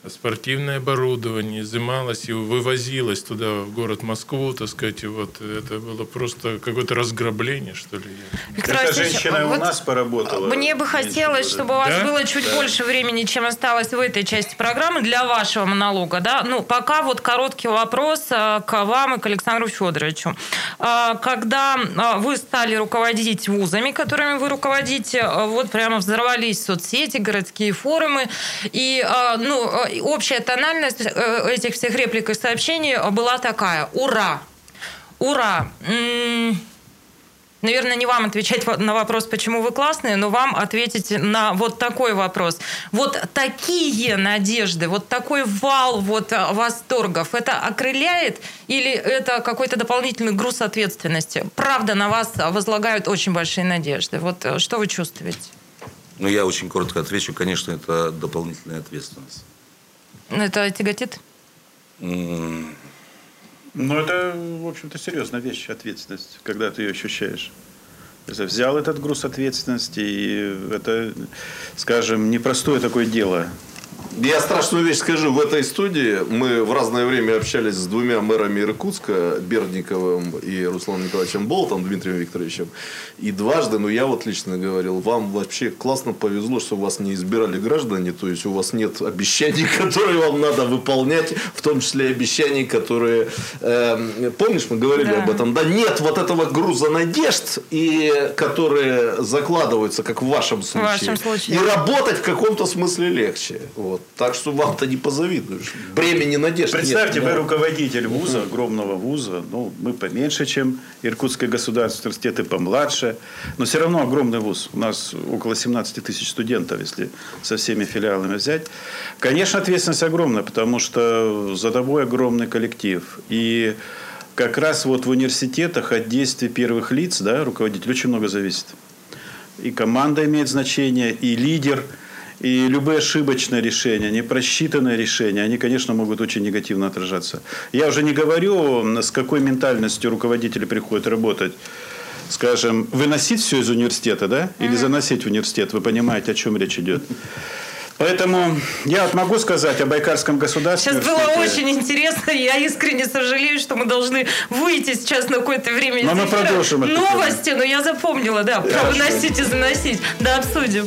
спортивное оборудование изымалось и вывозилось туда, в город Москву, так сказать, и вот это было просто какое-то разграбление, что ли. Виктор Эта женщина вот у нас поработала. Мне бы хотелось, Меньше чтобы у вас Да? было чуть больше времени, чем осталось в этой части программы для вашего монолога. Да? Ну, пока вот короткий вопрос э, к вам и к Александру Федоровичу. А, Когда а, вы стали руководить вузами, которыми вы руководите, э, вот прямо взорвались соцсети, городские форумы, и ну, э, общая тональность э, этих всех реплик и сообщений была такая. Ура! Ура! Наверное, не вам отвечать на вопрос, почему вы классные, но вам ответить на вот такой вопрос. Вот такие надежды, вот такой вал вот а, восторгов, это окрыляет или это какой-то дополнительный груз ответственности? Правда, на вас возлагают очень большие надежды. Вот э, что вы чувствуете? Ну, я очень коротко отвечу. Конечно, это дополнительная ответственность. Это тяготит? Ну, это, в общем-то, серьезная вещь, ответственность, когда ты ее ощущаешь. Есть взял этот груз ответственности, и это, скажем, непростое такое дело. Я страшную вещь скажу. В этой студии мы в разное время общались с двумя мэрами Иркутска, Бердниковым и Русланом Николаевичем Болтом, Дмитрием Викторовичем. И дважды, ну я вот лично говорил, вам вообще классно повезло, что вас не избирали граждане, то есть у вас нет обещаний, которые вам надо выполнять, в том числе обещаний, которые... эм, помнишь, мы говорили Да. об этом? Да нет вот этого груза надежд, и которые закладываются, как в вашем случае. вашем случае. И работать в каком-то смысле легче. Вот. Так что вам-то не позавидуешь. Бремени надежд Представьте, нет. вы Да. руководитель вуза, огромного вуза. Ну, мы поменьше, чем Иркутский государственный университет, и помладше. Но все равно огромный вуз. У нас около 17 тысяч студентов, если со всеми филиалами взять. Конечно, ответственность огромная, потому что за тобой огромный коллектив. И как раз вот в университетах от действий первых лиц, да, руководитель, очень много зависит. И команда имеет значение, и лидер, и любые ошибочные решения, непросчитанные решения, они, конечно, могут очень негативно отражаться. Я уже не говорю, с какой ментальностью руководители приходят работать. Скажем, выносить все из университета, да, или заносить в университет, вы понимаете, о чем речь идет. Поэтому я вот могу сказать о Байкарском Сейчас государственном было очень интересно. Я искренне сожалею, что мы должны выйти сейчас на какое-то время. Но мы продолжим. Новости, но я запомнила, да. Про выносить и заносить. Да, обсудим.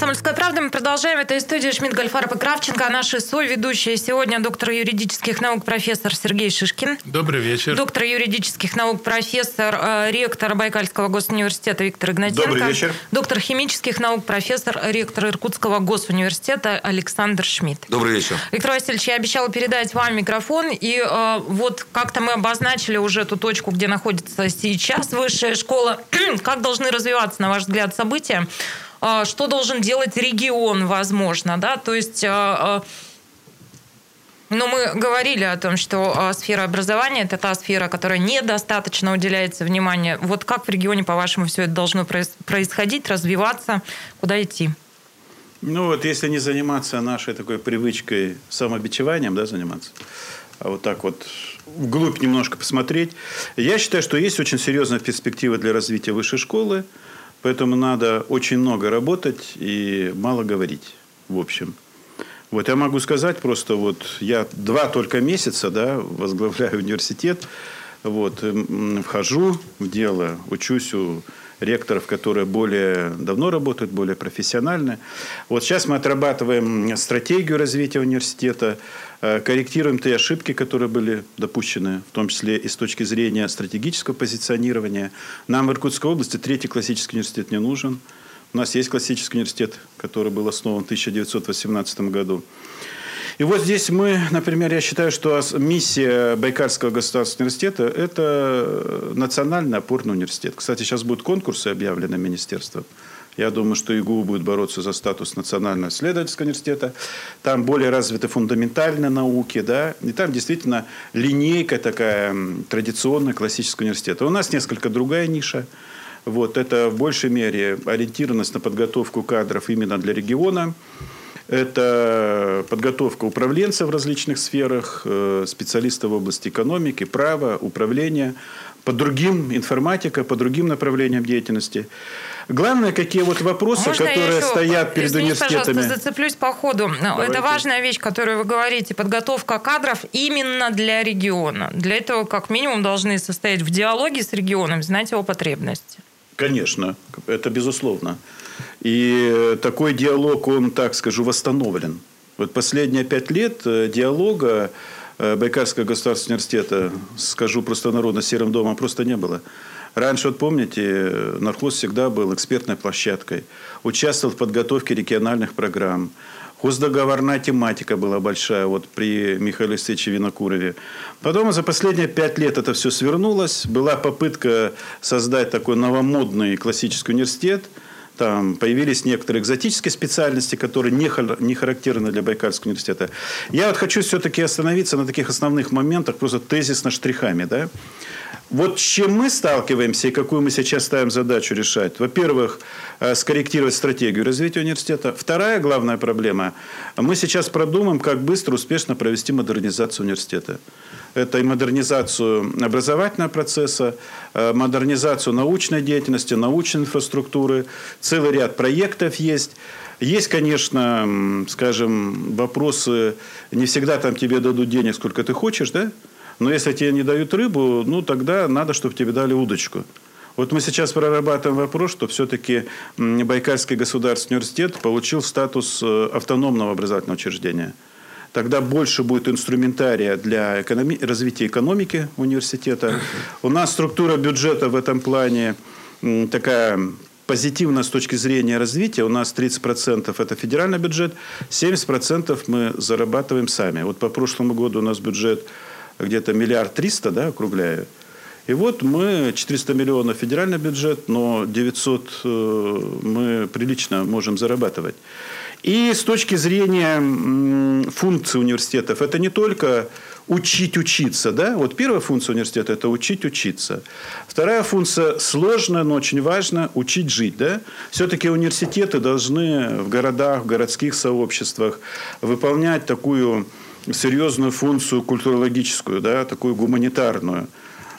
«Комсомольская правда». Мы продолжаем. Это из студии Шмидт, Гольфарб и Кравченко. А наши соведущие сегодня доктор юридических наук профессор Сергей Шишкин. Добрый вечер. Доктор юридических наук, профессор, э, ректор Байкальского госуниверситета Виктор Игнатенко. Добрый вечер. Доктор химических наук, профессор, ректор Иркутского госуниверситета Александр Шмидт. Добрый вечер. Виктор Васильевич, я обещала передать вам микрофон, и э, вот как-то мы обозначили уже ту точку, где находится сейчас высшая школа. как должны развиваться, на ваш взгляд, события? Э, что должен делать регион, возможно, да? То есть... э, э, но мы говорили о том, что сфера образования – это та сфера, которая недостаточно уделяется внимания. Вот как в регионе, по-вашему, все это должно проис- происходить, развиваться, куда идти? Ну вот если не заниматься нашей такой привычкой самобичеванием, да, заниматься, а вот так вот вглубь немножко посмотреть, я считаю, что есть очень серьезная перспектива для развития высшей школы, поэтому надо очень много работать и мало говорить, в общем. Вот я могу сказать просто, вот я два только месяца, да, возглавляю университет, вот, м, вхожу в дело, учусь у ректоров, которые более давно работают, более профессионально. Вот сейчас мы отрабатываем стратегию развития университета, э, корректируем те ошибки, которые были допущены, в том числе и с точки зрения стратегического позиционирования. Нам в Иркутской области третий классический университет не нужен. У нас есть классический университет, который был основан в 1918 году. И вот здесь мы, например, я считаю, что миссия Байкальского государственного университета – это национальный опорный университет. Кстати, сейчас будут конкурсы объявлены министерством. Я думаю, что ИГУ будет бороться за статус национального исследовательского университета. Там более развиты фундаментальные науки, да, и там действительно линейка такая традиционная классического университета. У нас несколько другая ниша. Вот, это в большей мере ориентированность на подготовку кадров именно для региона. Это подготовка управленцев в различных сферах, э, специалистов в области экономики, права, управления, по другим информатика, по другим направлениям деятельности. Главное, какие вот вопросы, Можно которые еще, стоят перед извините, университетами. пожалуйста, зацеплюсь по ходу. Это важная вещь, которую вы говорите. Подготовка кадров именно для региона. Для этого, как минимум, должны состоять в диалоге с регионом, знать его потребности. Конечно, это безусловно. И э, такой диалог, он, так скажу, восстановлен. Вот последние пять лет э, диалога э, Байкальского государственного университета, скажу просто народно, серым домом просто не было. Раньше, вот помните, нархоз всегда был экспертной площадкой, участвовал в подготовке региональных программ. Хоздоговорная тематика была большая вот при Михаиле Алексеевиче Винокурове. Потом за последние пять лет это все свернулось. Была попытка создать такой новомодный классический университет. Там появились некоторые экзотические специальности, которые не, не характерны для Байкальского университета. Я вот хочу все-таки остановиться на таких основных моментах, просто тезисно штрихами. Да? Вот с чем мы сталкиваемся и какую мы сейчас ставим задачу решать? Во-первых, э, скорректировать стратегию развития университета. Вторая главная проблема. Мы сейчас продумаем, как быстро, успешно провести модернизацию университета. Это и модернизацию образовательного процесса, э, модернизацию научной деятельности, научной инфраструктуры. Целый ряд проектов есть. Есть, конечно, скажем, вопросы, не всегда там тебе дадут денег, сколько ты хочешь, да? Но если тебе не дают рыбу, ну тогда надо, чтобы тебе дали удочку. Вот мы сейчас прорабатываем вопрос, что все-таки Байкальский государственный университет получил статус э, автономного образовательного учреждения. Тогда больше будет инструментария для экономи- развития экономики университета. У нас структура бюджета в этом плане такая позитивная с точки зрения развития. У нас 30% это федеральный бюджет, 70% мы зарабатываем сами. Вот по прошлому году у нас бюджет где-то миллиард триста, да, округляю. И вот мы 400 миллионов федеральный бюджет, но 900 э, мы прилично можем зарабатывать. И с точки зрения м, функций университетов, это не только учить учиться, да, вот первая функция университета – это учить учиться. Вторая функция сложная, но очень важна – учить жить, да. Все-таки университеты должны в городах, в городских сообществах выполнять такую серьезную функцию культурологическую, да, такую гуманитарную.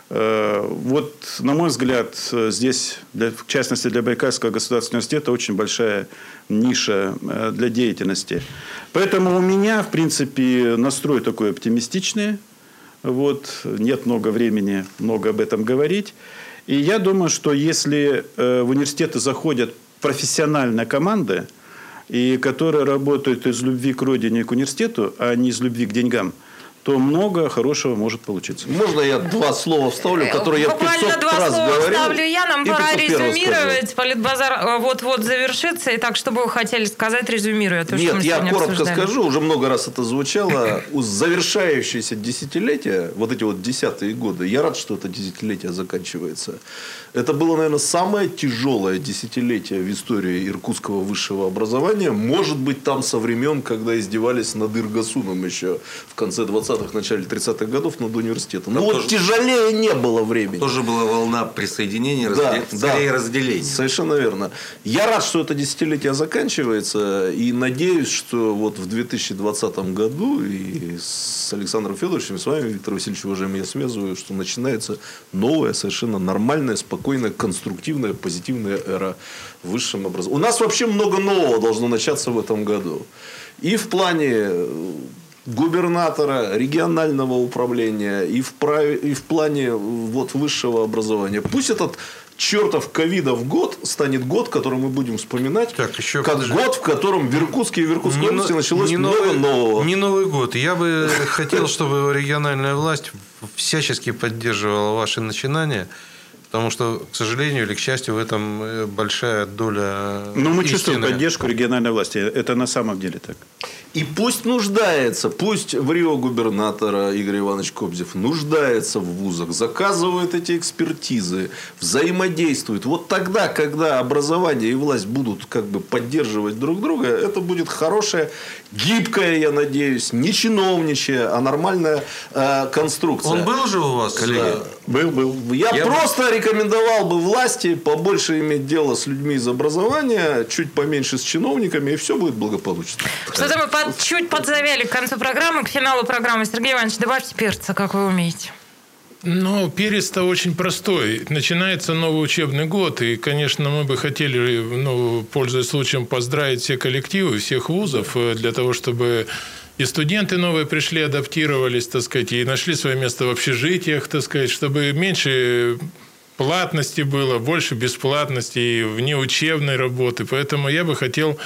Э, Вот, на мой взгляд, здесь, для, в частности, для Байкальского государственного университета очень большая ниша э, для деятельности. Поэтому у меня, в принципе, настрой такой оптимистичный. Вот, нет много времени много об этом говорить. И я думаю, что если э, в университеты заходят профессиональные команды, и которые работают из любви к родине и к университету, а не из любви к деньгам, то много хорошего может получиться. Можно я два слова вставлю, которые я Э, Буквально 500 два раз слова говорил? вставлю я. Нам и пора 501 резюмировать. Политбазар э, вот-вот завершится. И так, что бы вы хотели сказать, резюмируя то, что Нет, мы я коротко обсуждали. скажу, уже много раз это звучало. У завершающееся десятилетия, вот эти вот десятые годы, я рад, что это десятилетие заканчивается. Это было, наверное, самое тяжелое десятилетие в истории иркутского высшего образования. Может быть, там со времен, когда издевались над Иргасуном еще в конце 20-х, начале 30-х годов над университетом. Но вот тоже- тяжелее не было времени. Тоже была волна присоединения, Да, разде- да. скорее разделения. Совершенно верно. Я рад, что это десятилетие заканчивается. И надеюсь, что вот в 2020 году и с Александром Федоровичем, с вами, Виктор Васильевич, уважаемый, я связываю, что начинается новая, совершенно нормальная, спокойная, конструктивная, позитивная эра высшем образовании. У нас вообще много нового должно начаться в этом году. И в плане э, губернатора, регионального управления и в, праве- и в плане вот, высшего образования. Пусть этот чертов ковидов год станет год, который мы будем вспоминать, Так, еще как подожди. год, в котором в Иркутске и в Иркутской Не области началось не много новый, нового. Не Новый год. Я бы хотел, чтобы региональная власть всячески поддерживала ваши начинания. Потому что, к сожалению или к счастью, в этом э, большая доля Но Ну, мы чувствуем истины. поддержку региональной власти. Это на самом деле так. И пусть нуждается, пусть в Рио губернатора Игорь Иванович Кобзев нуждается в вузах, заказывает эти экспертизы, взаимодействует. Вот тогда, когда образование и власть будут как бы поддерживать друг друга, это будет хорошая, гибкая, я надеюсь, не чиновничья, а нормальная э, конструкция. Он был же у вас, коллеги? Был, был. Я, Я просто рекомендовал бы власти побольше иметь дело с людьми из образования, чуть поменьше с чиновниками, и все будет благополучно. Что-то мы под- чуть подзавяли к концу программы, к финалу программы. Сергей Иванович, добавьте перца, как вы умеете. Ну, перец-то очень простой. Начинается новый учебный год, и, конечно, мы бы хотели, ну, пользуясь случаем, поздравить все коллективы, всех вузов, э, для того, чтобы и студенты новые пришли, адаптировались, так сказать, и нашли свое место в общежитиях, так сказать, чтобы меньше платности было, больше бесплатности и внеучебной работы. Поэтому я бы хотел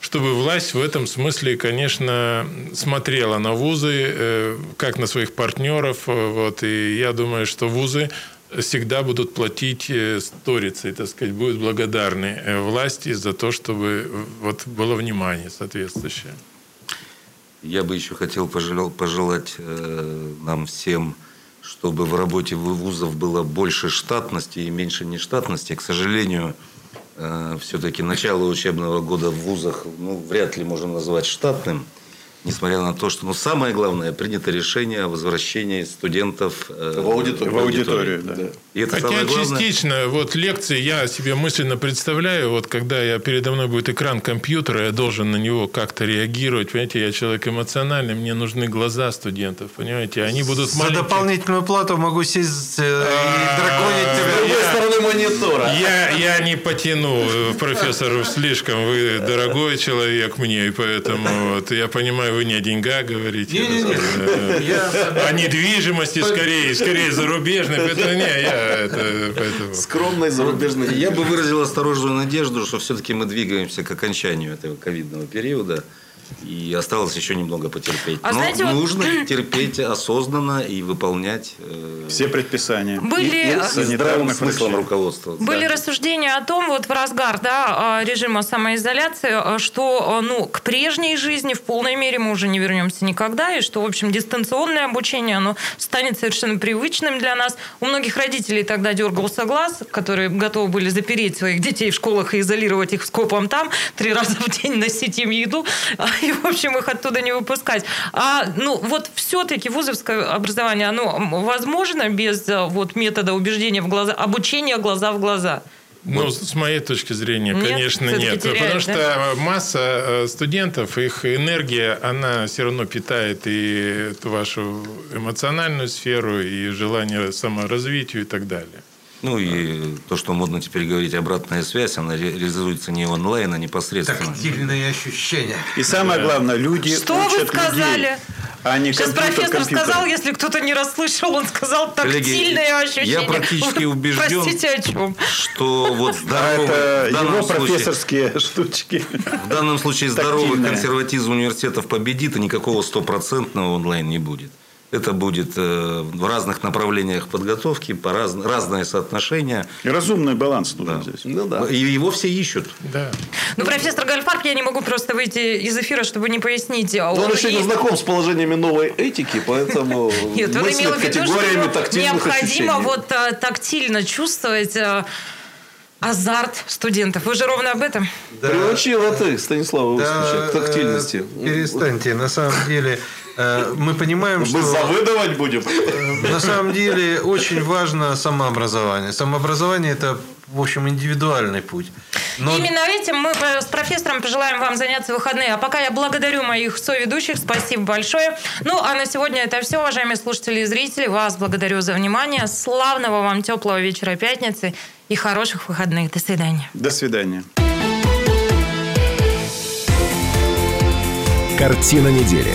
чтобы власть в этом смысле, конечно, смотрела на вузы, э, как на своих партнеров. э, Вот, и я думаю, что вузы всегда будут платить э, сторицей, так сказать, будут благодарны власти за то, чтобы вот было внимание соответствующее. Я бы еще хотел пожелать э, нам всем, чтобы в работе вузов было больше штатности и меньше нештатности. К сожалению, все-таки начало учебного года в вузах ну, вряд ли можно назвать штатным, несмотря на то, что ну, самое главное, принято решение о возвращении студентов э, В аудиторию. В аудиторию, да. И это Хотя самое главное. частично, вот лекции я себе мысленно представляю, вот когда я передо мной будет экран компьютера, я должен на него как-то реагировать, понимаете, я человек эмоциональный, мне нужны глаза студентов, понимаете, они будут За маленькие. дополнительную плату могу сесть э, и драконить С тебя. другой стороны монитора. Я, я не потяну э, профессору слишком. Вы дорогой человек мне, и поэтому вот, я понимаю, вы не о деньгах говорите. Не-не-не. Э, Я- О недвижимости скорее, скорее зарубежной. Поэтому не, я это, поэтому. Скромной зарубежной. Я бы выразил осторожную надежду, что все-таки мы двигаемся к окончанию этого ковидного периода. И осталось еще немного потерпеть. А Но знаете, вот- нужно терпеть осознанно и выполнять э, Все предписания. Были, и- и э, здравым смыслом руководствоваться. Были Да. рассуждения о том, вот в разгар да, а, режима самоизоляции, а, что ну, к прежней жизни в полной мере мы уже не вернемся никогда, и что, в общем, дистанционное обучение оно станет совершенно привычным для нас. У многих родителей тогда дергался глаз, которые готовы были запереть своих детей в школах и изолировать их скопом там, три раза в день носить им еду, и, в общем, их оттуда не выпускать. А, ну, вот все-таки вузовское образование, оно возможно без а, вот, метода убеждения в глаза, обучения глаза в глаза? Ну, с моей точки зрения, Нет? конечно, нет. теряет, потому да? что масса э, студентов, их энергия, она все равно питает и эту вашу эмоциональную сферу, и желание саморазвитию и так далее. Ну и то, что модно теперь говорить, обратная связь, она ре- реализуется не онлайн, а непосредственно. Тактильные ощущения. И самое главное, люди Что вы учат сказали? людей, а не Сейчас компьютер профессор компьютер. сказал, если кто-то не расслышал, он сказал Коллеги, тактильное ощущение. я практически Вы убежден, Простите, о чем? Что вот А здоровый, это в данном его случае- профессорские штучки. В данном случае здоровый Тактильная. консерватизм университетов победит, и никакого стопроцентного онлайн не будет. Это будет э, в разных направлениях подготовки, по раз, разное соотношение. И разумный баланс нужен здесь. Ну да. И его все ищут. Да. Ну, профессор Гальфарб, я не могу просто выйти из эфира, чтобы не пояснить. а Но он еще не и- знаком с положениями новой этики, поэтому Нет, он мыслит имел в виду, категориями что тактильных необходимо вот а, тактильно чувствовать а, азарт студентов. Вы же ровно об этом? Приучила ты, Станислава Да, к тактильности. э, Перестаньте. На самом деле, э, мы понимаем, Мы что завыдывать будем. э, на самом деле очень важно самообразование. Самообразование – это, в общем, индивидуальный путь. Но Именно этим мы э, с профессором пожелаем вам заняться в выходные. А пока я благодарю моих соведущих. Спасибо большое. Ну, а на сегодня это все, уважаемые слушатели и зрители. Вас благодарю за внимание. Славного вам теплого вечера пятницы и хороших выходных. До свидания. До свидания. Картина недели.